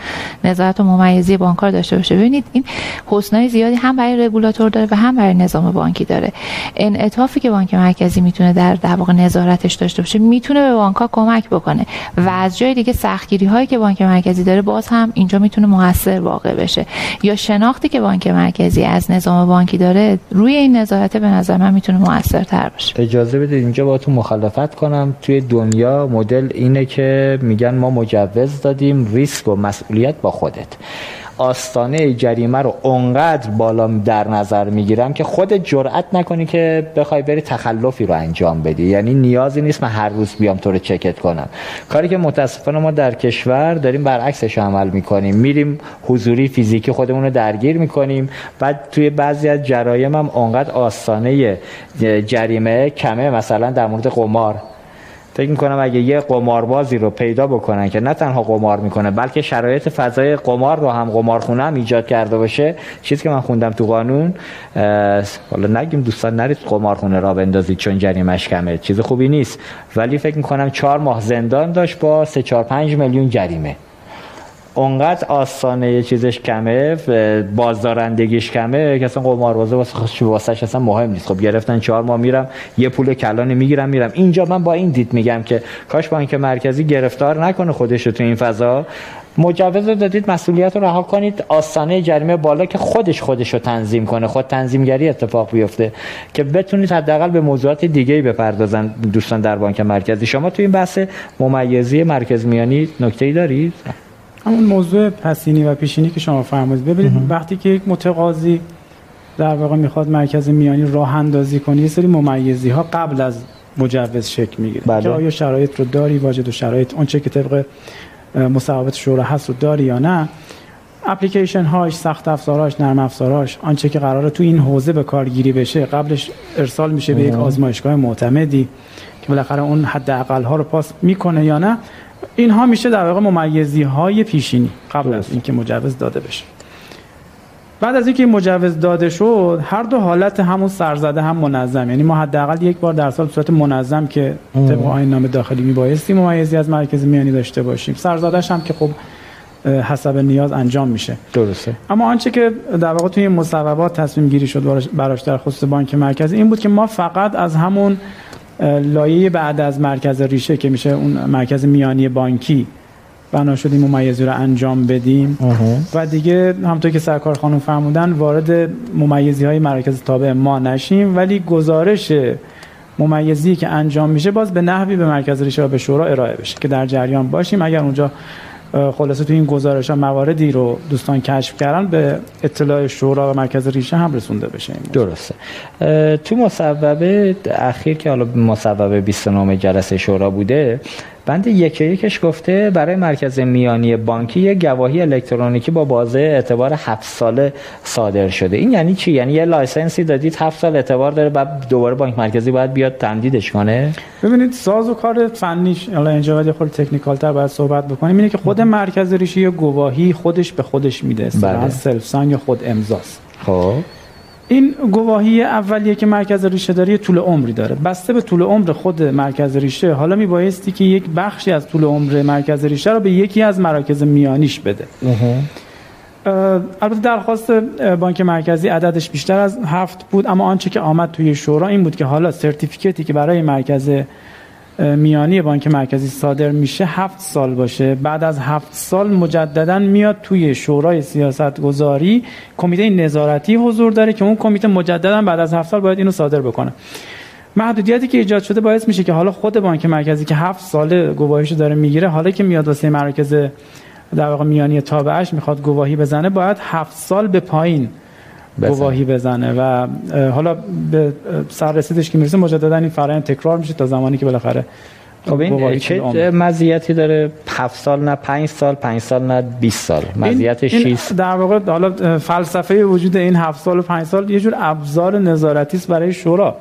نظارت و ممیزی بانک داشته باشه. ببینید این حسنای زیادی هم برای رگولاتور داره و هم برای نظام بانکی داره. انعطافی که بانک مرکزی می‌تونه در در واقع نظارتش داشته باشه می‌تونه به بانک ها کمک بکنه. و از جای دیگه سختگیری هایی که بانک مرکزی داره باز هم اینجا می‌تونه موثر واقع بشه. یا شناختی که بانک مرکزی از نظام بانکی داره روی این نظارت به نظر من می‌تونه موثرتر باشه. اجازه بدید اینجا با تو مخالفت کنم. توی دنیا مدل اینه که میگن ما مجوز دادیم ریسک و مسئولیت با خودت. آستانه جریمه رو اونقدر بالا در نظر می‌گیرم که خود جرأت نکنی که بخوای بری تخلفی رو انجام بدی. یعنی نیازی نیست من هر روز بیام تو رو چکت کنم. کاری که متاسفانه ما در کشور داریم برعکسش عمل می‌کنیم. میریم حضوری فیزیکی خودمون رو درگیر می‌کنیم بعد توی بعضی از جرایم هم اونقدر آستانه جریمه کمه. مثلا در مورد قمار. فکر می‌کنم اگه یه قماربازی رو پیدا بکنن که نه تنها قمار می‌کنه بلکه شرایط فضای قمار رو هم قمارخونه هم ایجاد کرده باشه چیزی که من خوندم تو قانون حالا نگیم دوستان نرید قمارخونه را بندازید چون جریمش کمه چیز خوبی نیست. ولی فکر می‌کنم چهار ماه زندان داشت با 3 4 5 میلیون جریمه. اونقدر آستانه یه چیزش کمه بازدارندگیش کمه که اصلا قماربازه واسه خودش واسش اصلا مهم نیست. خب گرفتن چهار ماه میرم یه پول کلانی می‌گیرم میرم. اینجا من با این دید میگم که کاش بانک مرکزی گرفتار نکنه خودش تو این فضا مجوز دادید مسئولیت رو رها کنید آستانه جریمه بالا که خودش خودش رو تنظیم کنه. خود تنظیمگری اتفاق بیفته که بتونید حداقل به موضوعات دیگه ای بپردازن دوستان در بانک مرکزی. شما تو این بحث ممیزی مرکز میانی نکته ای دارید؟ همون موضوع پسینی و پیشینی که شما فرمودید. ببینید وقتی که یک متقاضی در واقع می‌خواد مرکز میانی راه اندازی کنه یه سری ممیزی ها قبل از مجوز شکل می‌گیره. بله. که آیا شرایط رو داری واجد و شرایط اونچه که طبق مصوبات شورا هست رو داری یا نه. اپلیکیشن هاش سخت افزاراش نرم افزاراش آنچه که قراره تو این حوزه به کارگیری بشه قبلش ارسال میشه به یک آزمایشگاه معتمدی که بالاخره اون حد اقل ها رو پاس می‌کنه یا نه. اینها میشه در واقع ممیزی های پیشینی قبل از اینکه مجوز داده بشه. بعد از اینکه مجوز داده شد هر دو حالت همون سرزده هم منظم. یعنی ما حداقل یک بار در سال صورت منظم که طبق آیین نام داخلی میبایستی ممیزی از مرکز میانی داشته باشیم. سرزادهش هم که خب حسب نیاز انجام میشه. درسته. اما آنچه که در واقع توی مصوبات تصمیم گیری شد براش در خصوص بانک مرکزی این بود که ما فقط از همون لایه بعد از مرکز ریشه که میشه اون مرکز میانی بانکی بنا شدیم ممیزی رو انجام بدیم. و دیگه همطور که سرکار خانم فرمودن وارد ممیزی های مرکز تابع ما نشیم. ولی گزارش ممیزی که انجام میشه باز به نحوی به مرکز ریشه و به شورا ارائه بشه که در جریان باشیم. اگر اونجا خلاصه تو این گزارش ها مواردی رو دوستان کشف کردن به اطلاع شورا و مرکز ریشه هم رسونده بشه درسته. تو مصوبه اخیر که حالا مصوبه 29 جلسه شورا بوده بند یک یکش گفته برای مرکز میانی بانکی یه گواهی الکترونیکی با بازه اعتبار هفت ساله صادر شده. این یعنی چی؟ یعنی یه license ی دادید هفت سال اعتبار داره بعد دوباره بانک مرکزی باید بیاد تمدیدش کنه؟ ببینید ساز و کار فنیش حالا اینجا باید خود technical تر باید صحبت بکنیم. اینه که خود مرکز ریشه گواهی خودش به خودش میده بله. self-sign یا خود امضاست. خب. این گواهی اولیه که مرکز ریشه داری طول عمری داره. بسته به طول عمر خود مرکز ریشه. حالا میبایستی که یک بخشی از طول عمر مرکز ریشه رو به یکی از مراکز میانیش بده. البته درخواست بانک مرکزی عددش بیشتر از هفت بود اما آنچه که آمد توی شورا این بود که حالا certificate ی که برای مرکز میانی بانک مرکزی صادر میشه هفت سال باشه. بعد از هفت سال مجددا میاد توی شورای سیاست گذاری کمیته نظارتی حضور داره که اون کمیته مجددا بعد از هفت سال باید اینو صادر بکنه. محدودیتی که ایجاد شده باعث میشه که حالا خود بانک مرکزی که هفت ساله گواهیشو داره می‌گیره حالا که میاد واسه مرکز در واقع میانی تابعش می‌خواد گواهی بزنه باید هفت سال به پایین گواهی بزنه و حالا به سررسیدش که می‌رسه مجددا این فرآیند تکرار میشه تا زمانی که بالاخره خب این چه مزیتی داره؟ 7 سال نه 5 سال 5 سال نه 20 سال. مزیتش چیست در واقع حالا فلسفه وجود این 7 سال و 5 سال یه جور ابزار نظارتی است برای شورا.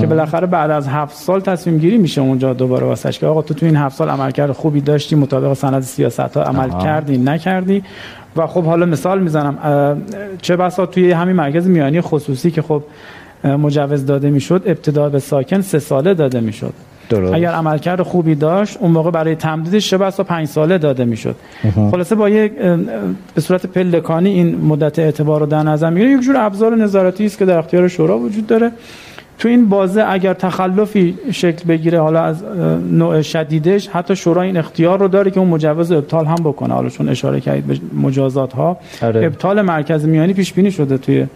که بالاخره بعد از هفت سال تصمیم گیری میشه اونجا دوباره واسش که آقا تو تو این هفت سال عملکرد خوبی داشتی مطابق سند سیاست ها عمل آها. کردی نکردی. و خب حالا مثال می‌زنم چه بسا توی همین مرکز میانی خصوصی که خب مجوز داده می‌شد ابتدا به ساکن سه ساله داده می‌شد. درست. اگر عملکرد خوبی داشت اون موقع برای تمدیدش چه بسا پنج ساله داده می‌شد. خلاصه با یک به صورت پلکانی این مدت اعتبار رو در نظر می‌گیره یک جور ابزار نظارتی است که در اختیار شورا وجود داره. تو این بازه اگر تخلفی شکل بگیره حالا از نوع شدیدش حتی شورا این اختیار رو داره که اون مجوز ابطال هم بکنه حالا چون اشاره کردید به مجازات ها آره. ابطال مرکز میانی پیش بینی شده توی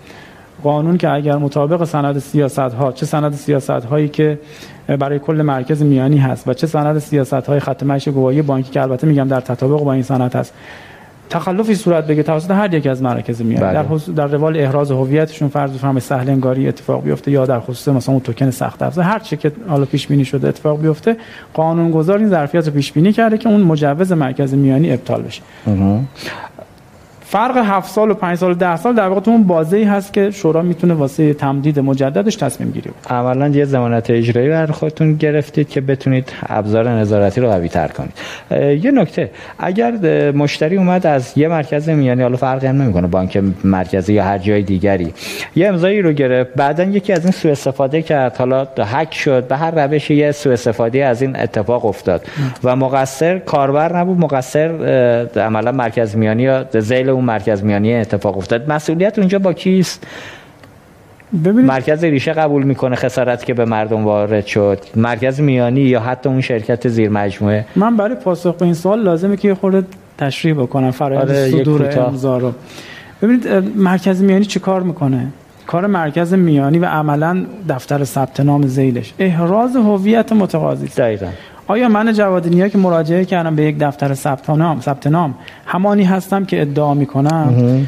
قانون که اگر مطابق سند سیاست ها چه سند سیاست هایی که برای کل مرکز میانی هست و چه سند سیاست های خط مشی گواهی بانکی که البته میگم در تطابق با این سند هست تخلفی صورت بگه توسط هر یک از مراکز میاد بله. در در روال احراز هویتشون فرض بفرمایید سهل انگاری اتفاق بیفته یا در خصوص مثلا اون توکن سخت افزار. هر چی که حالا پیش بینی شده اتفاق بیفته گذار این ظرفیت رو پیش بینی کرده که اون مجوز مرکز میانی ابطال بشه. فرق هفت سال و پنج سال و ده سال در واقع تو اون بازه ای هست که شورا می‌تونه واسه تمدید مجددش تصمیم گیری کنه عملا یه ضمانت اجرایی بر خودتون گرفتید که بتونید ابزار نظارتی رو قوی تر کنید یه نکته اگر مشتری اومد از یه مرکز میانی حالا فرقی هم نمی‌کنه بانک مرکزی یا هر جای دیگری یه امضایی رو گرفت بعدا یکی از این سوء استفاده کرد حالا هک شد به هر روش یه سوء استفاده از این اتفاق افتاد. و مقصر کاربر نبود مقصر عملا مرکز میانی یا زیل اون مرکز میانی اتفاق افتاد. مسئولیت اونجا با کیست؟ ببینید مرکز ریشه قبول می‌کنه خسارت که به مردم وارد شد. مرکز میانی یا حتی اون شرکت زیر مجموعه. من برای پاسخ به این سوال لازمه که خورده تشریح بکنم فرآیند آره صدور امضا رو. ببینید مرکز میانی چی کار می‌کنه؟ کار مرکز میانی و عملا دفتر ثبت نام زیلش. احراز هویت متقاضی دقیقاً. آیا من جواد نیا که مراجعه کردم به یک دفتر ثبت نام ثبت نام همانی هستم که ادعا می‌کنم؟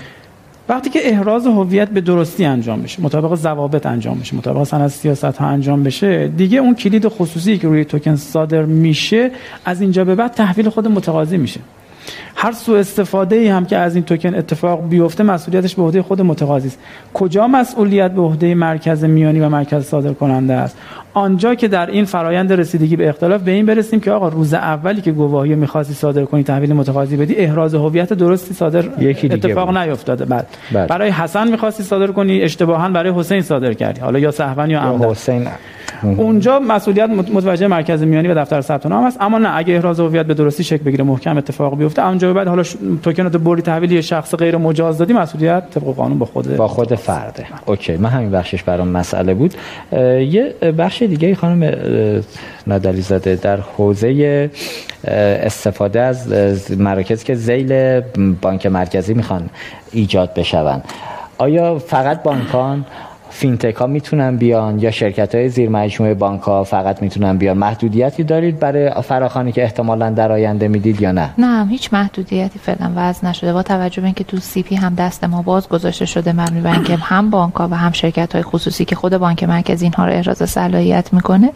وقتی که احراز هویت به درستی انجام بشه مطابق ضوابط انجام بشه مطابق سند سیاست ها انجام بشه دیگه اون کلید خصوصی که روی توکن صادر میشه از اینجا به بعد تحویل خود متقاضی میشه. هر سوء استفاده ای هم که از این توکن اتفاق بیفته مسئولیتش به عهده خود متقاضی است. کجا مسئولیت به عهده مرکز میانی و مرکز صادر کننده است؟ آنجا که در این فرایند رسیدگی به اختلاف به این برسیم که آقا روز اولی که گواهی می‌خواستی صادر کنی تحویل متقاضی بدی احراز هویت درستی صادر اتفاق نیفتاده. بعد بله. برای حسن می‌خواستی صادر کنی اشتباها برای حسین صادر کردی. حالا یا سهون یا عمدن. حسین اونجا مسئولیت متوجه مرکز میانی و دفتر ثبت نام است. اما نه اگه احراز هویت به درستی شکل بگیره محکم اتفاق بیفته. اونجا بعد حالا توکن تو بری تحویل شخص غیر مجاز دادی مسئولیت طبق قانون با خود با خود فرده. اوکی من همین بخشش برام مسئله بود. یه بخش دیگه خانم نادری زاده در حوزه استفاده از مراکزی که ذیل بانک مرکزی می‌خوان ایجاد بشون. آیا فقط بانکان؟ فینتک ها می‌تونن بیان یا شرکت های زیر مجموعه بانک ها فقط می‌تونن بیان. محدودیتی دارید برای فراخوانی که احتمالا در آینده می‌دید یا نه؟ نه هیچ محدودیتی فعلا وضع نشده. با توجه به اینکه تو CP هم دست ما باز گذاشته شده مبنی بر اینکه هم بانک ها و هم شرکت های خصوصی که خود بانک مرکزی اینها رو احراز صلاحیت می‌کنه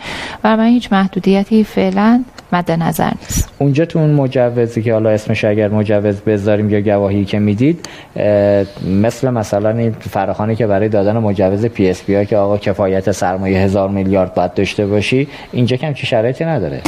و من هیچ محدودیتی فعلا مد نظر نیست. اونجا تو اون مجوزی که حالا اسمش اگر مجوز بذاریم یا گواهی که می‌دید مثل مثلا این فراخوانی که برای دادن مجوز PSP ها که آقا کفایت سرمایه هزار میلیارد باید داشته باشی اینجا همچی شرایطی نداره.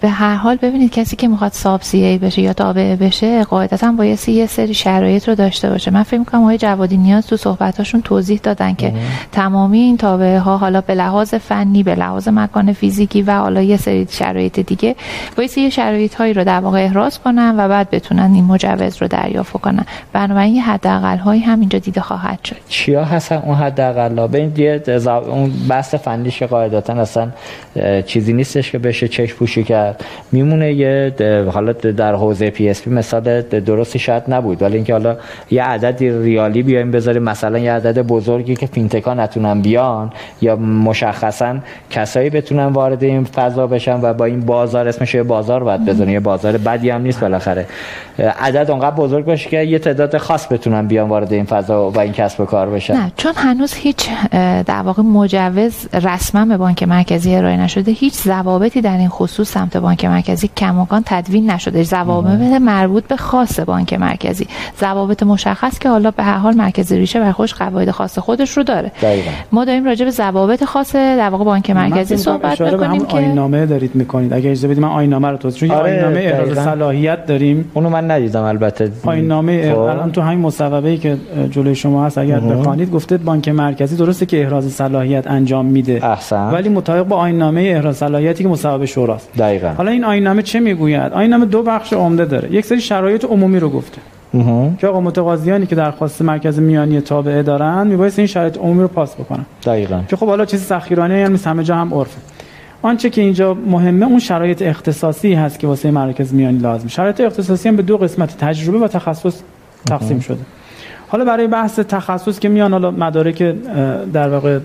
به هر حال ببینید کسی که می‌خواد sub CA بشه یا تابعه بشه قاعدتا بایستی یه سری شرایط رو داشته باشه. من فکر می‌کنم آقای جوادی نیاز تو صحبتاشون توضیح دادن که تمامی این تابعه ها حالا به لحاظ فنی به لحاظ مکان فیزیکی و حالا یه سری شرایط دیگه بایستی یه شرایط هایی رو در واقع احراز کنن و بعد بتونن این مجوز رو دریافت کنن. بنابراین یه حداقل هایی هم اینجا دیده خواهد شد. چیا هستن اون حداقل؟ ها ببین اون بحث فنیش قاعدتا اصلا چیزی نیستش که بشه چشم پوشی کرد. میمونه یه حالا در حوزه PSP مثال درستی شاید نبود. ولی اینکه حالا یه عدد ریالی بیایم بذاریم مثلا یه عدد بزرگی که فینتکا نتونن بیان یا مشخصا کسایی بتونن وارد این فضا بشن و با این بازار اسمش یه بازار باید بزنه یه بازار بدی هم نیست بالاخره. عدد اونقدر بزرگ باشه که یه تعداد خاص بتونن بیان وارد این فضا و این کسب و کار بشن. نه چون هنوز هیچ در واقع مجوز رسما به بانک مرکزی ارائه نشده. هیچ ضوابطی در این خصوص سمت بانک مرکزی کماکان تدوین نشده. ضوابط مربوط به خاص بانک مرکزی. ضوابط مشخص که حالا به هر حال مرکز ریشه و خوش قواعد خاص خودش رو داره. دقیقا. ما داریم راجع به ضوابط خاص در واقع بانک مرکزی صحبت می‌کنیم که نامه دارید می‌کنید. اگه اجازه بدید من نامه رو توضیح چون آره نامه احراز صلاحیت داریم. اونو من ندیدم البته. نامه خب. الان تو همین مصوبه‌ای که جلوی شما هست اگر بخوانید گفته بانک مرکزی درسته که احراز صلاحیت انجام میده. احسن. ولی مطابق با نامه احراز صلاحیتی که مصوبه شوراست. دقیقاً. حالا این نامه چه می‌گوید؟ نامه دو بخش عمده داره. یک سری شرایط عمومی رو گفته. که آقا متقاضیانی که درخواست مرکز میانی تابعه دارن میبایست این شرایط عمومی رو پاس بکنن. دقیقاً. که خب حالا چیز سخیرانه یعنی همه جا هم عرفه. آنچه که اینجا مهمه اون شرایط اختصاصی هست که واسه مرکز میانی لازم شرایط اختصاصی هم به دو قسمت تجربه و تخصص تقسیم شده. حالا برای بحث تخصص که میان حالا مدارک در واقع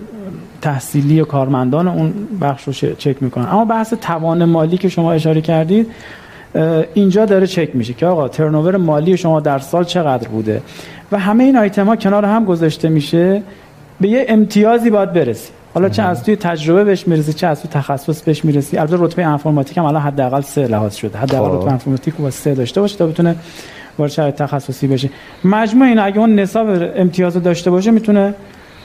تحصیلی و کارمندان اون بخش رو چک می‌کنن. اما بحث توان مالی که شما اشاره کردید اینجا داره چک میشه که آقا ترنوور مالی شما در سال چقدر بوده؟ و همه این آیتم ها کنار هم گذاشته میشه به یه امتیازی باید برسی. حالا چه از توی تجربه بهش می‌رسی چه از توی تخصص بهش می‌رسی. البته رتبه انفرماتیک هم الان حداقل سه لحاظ شده. حداقل خب. رتبه انفرماتیک با سه داشته باشه تا بتونه وارد شرایط تخصصی بشه. مجموع این اگه اون نصاب امتیاز داشته باشه می‌تونه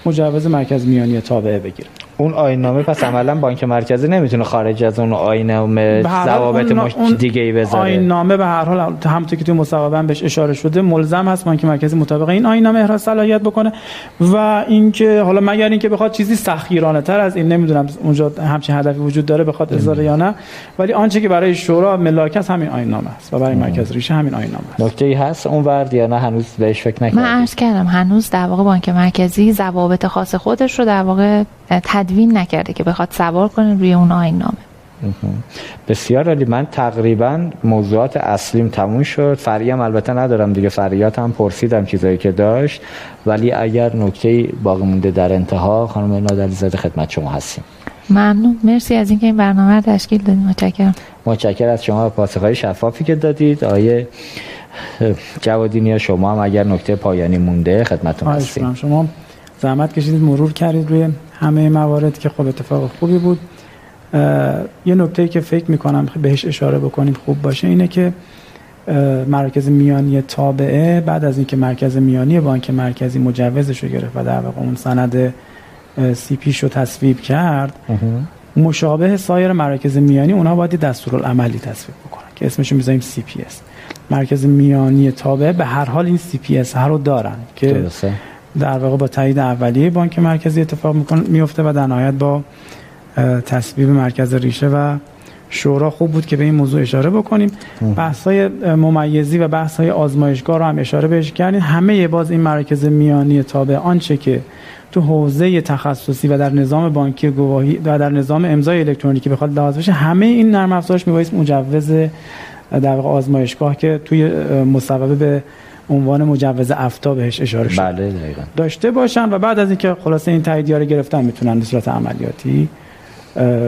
مجوز مرکز میانی تابعه بگیره اون آیین نامه پس عملا بانک مرکزی نمی‌تونه خارج از اون آیین نامه ضوابط مش دیگه ای بذاره. آیین نامه به هر حال همونطور که تو مصوبه بهش اشاره شده ملزم هست بانک مرکزی مطابق این آیین نامه احراز صلاحیت بکنه و اینکه حالا مگر اینکه بخواد چیزی سختگیرانه تر از این نمی‌دونم اونجا همچین هدفی وجود داره بخواد اظهار یا نه ولی آنچه که برای شورا ملاک همین آیین نامه است و برای مرکز ریشه همین آیین نامه است نکته ای هست؟ اون ورد یا نه؟ هنوز بهش فکر نکردید من عرض کردم هنوز در واقع بانک مرکزی ضوابط خاص خودش رو در واقع تدوین نکرده که بخواد سوار کنه روی اون آیین نامه. بسیار عالی من تقریبا موضوعات اصلیم تموم شد. فریم البته ندارم دیگه. فریات هم پرسیدم چیزایی که داشت. ولی اگر نکته باقی مونده در انتها خانم نادلی زاده خدمت شما هستیم. ممنون. مرسی از اینکه این برنامه رو تشکیل دادید. متشکرم. متشکر از شما. پاسخهای شفافی که دادید. آیه جوادینی شما هم اگر نکته پایانی مونده خدمتتون هستیم. شما زحمت کشیدید مرور کردید روی همه موارد که خب اتفاق خوبی بود. یه نکته که فکر می‌کنم بهش اشاره بکنیم خوب باشه اینه که مرکز میانی تابعه بعد از اینکه مرکز میانی بانک مرکزی مجوزش رو گرفت و در واقع اون سند CP ش رو تصویب کرد مشابه سایر مراکز میانی اونا باید دستورالعملی تصویب بکنن که اسمش می‌ذاریم CPS. مرکز میانی تابعه به هر حال این CPS ها رو دارن که در واقع با تایید اولیه بانک مرکزی اتفاق میفته و در نهایت با تصویب مرکز ریشه و شورا خوب بود که به این موضوع اشاره بکنیم. بحث های ممیزی و بحث های آزمایشگاه رو هم اشاره بهش کردیم همه باز این مرکز میانی تابع آنچه که تو حوزه تخصصی و در نظام بانکی گواهی و در نظام امضای الکترونیکی بخواد لحاظ بشه همه این نرم افزارش میبایست مجوز در واقع آزمایشگاه که توی مصوبه به عنوان مجوز افتا بهش اشاره شد. بله داشته باشن و بعد از اینکه خلاصه این تاییدیه رو گرفتن می‌تونن به صورت عملیاتی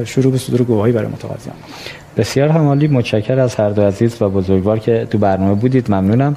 شروع به صدور گواهی برای متقاضیان. بسیار همالی متشکر از هر دو عزیز و بزرگوار که تو برنامه بودید. ممنونم.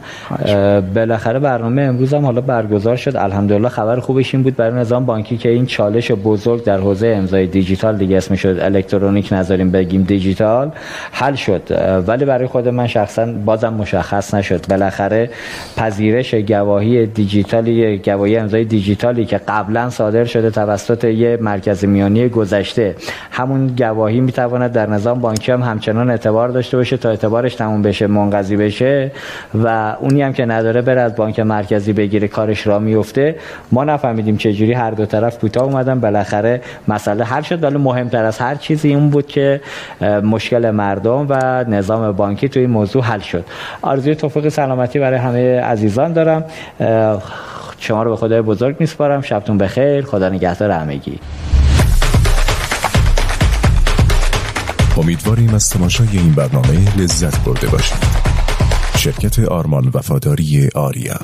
بالاخره برنامه امروز هم حالا برگزار شد. الحمدلله خبر خوبش این بود. برای نظام بانکی که این چالش بزرگ در حوزه امضای دیجیتال دیگه اسمش شد الکترونیک نذاریم بگیم دیجیتال حل شد. ولی برای خود من شخصا بازم مشخص نشد. بالاخره پذیرش گواهی دیجیتالی گواهی امضای دیجیتالی که قبلا صادر شده توسط یه مرکز میانی گذشته همون گواهی می‌تواند در نظام بانکی هم همچنان اعتبار داشته باشه تا اعتبارش تموم بشه منقضی بشه و اونی هم که نداره بره از بانک مرکزی بگیره کارش را میفته. ما نفهمیدیم چه جوری هر دو طرف کوتاه اومدن. بالاخره مسئله حل شد. ولی مهمتر از هر چیزی اون بود که مشکل مردم و نظام بانکی توی این موضوع حل شد. آرزوی توفیق سلامتی برای همه عزیزان دارم. شما رو به خدای بزرگ میسپارم. شبتون بخیر. خدا نگهدار همگی. امیدواریم از تماشای این برنامه لذت برده باشید. شرکت آرمان وفاداری آریا.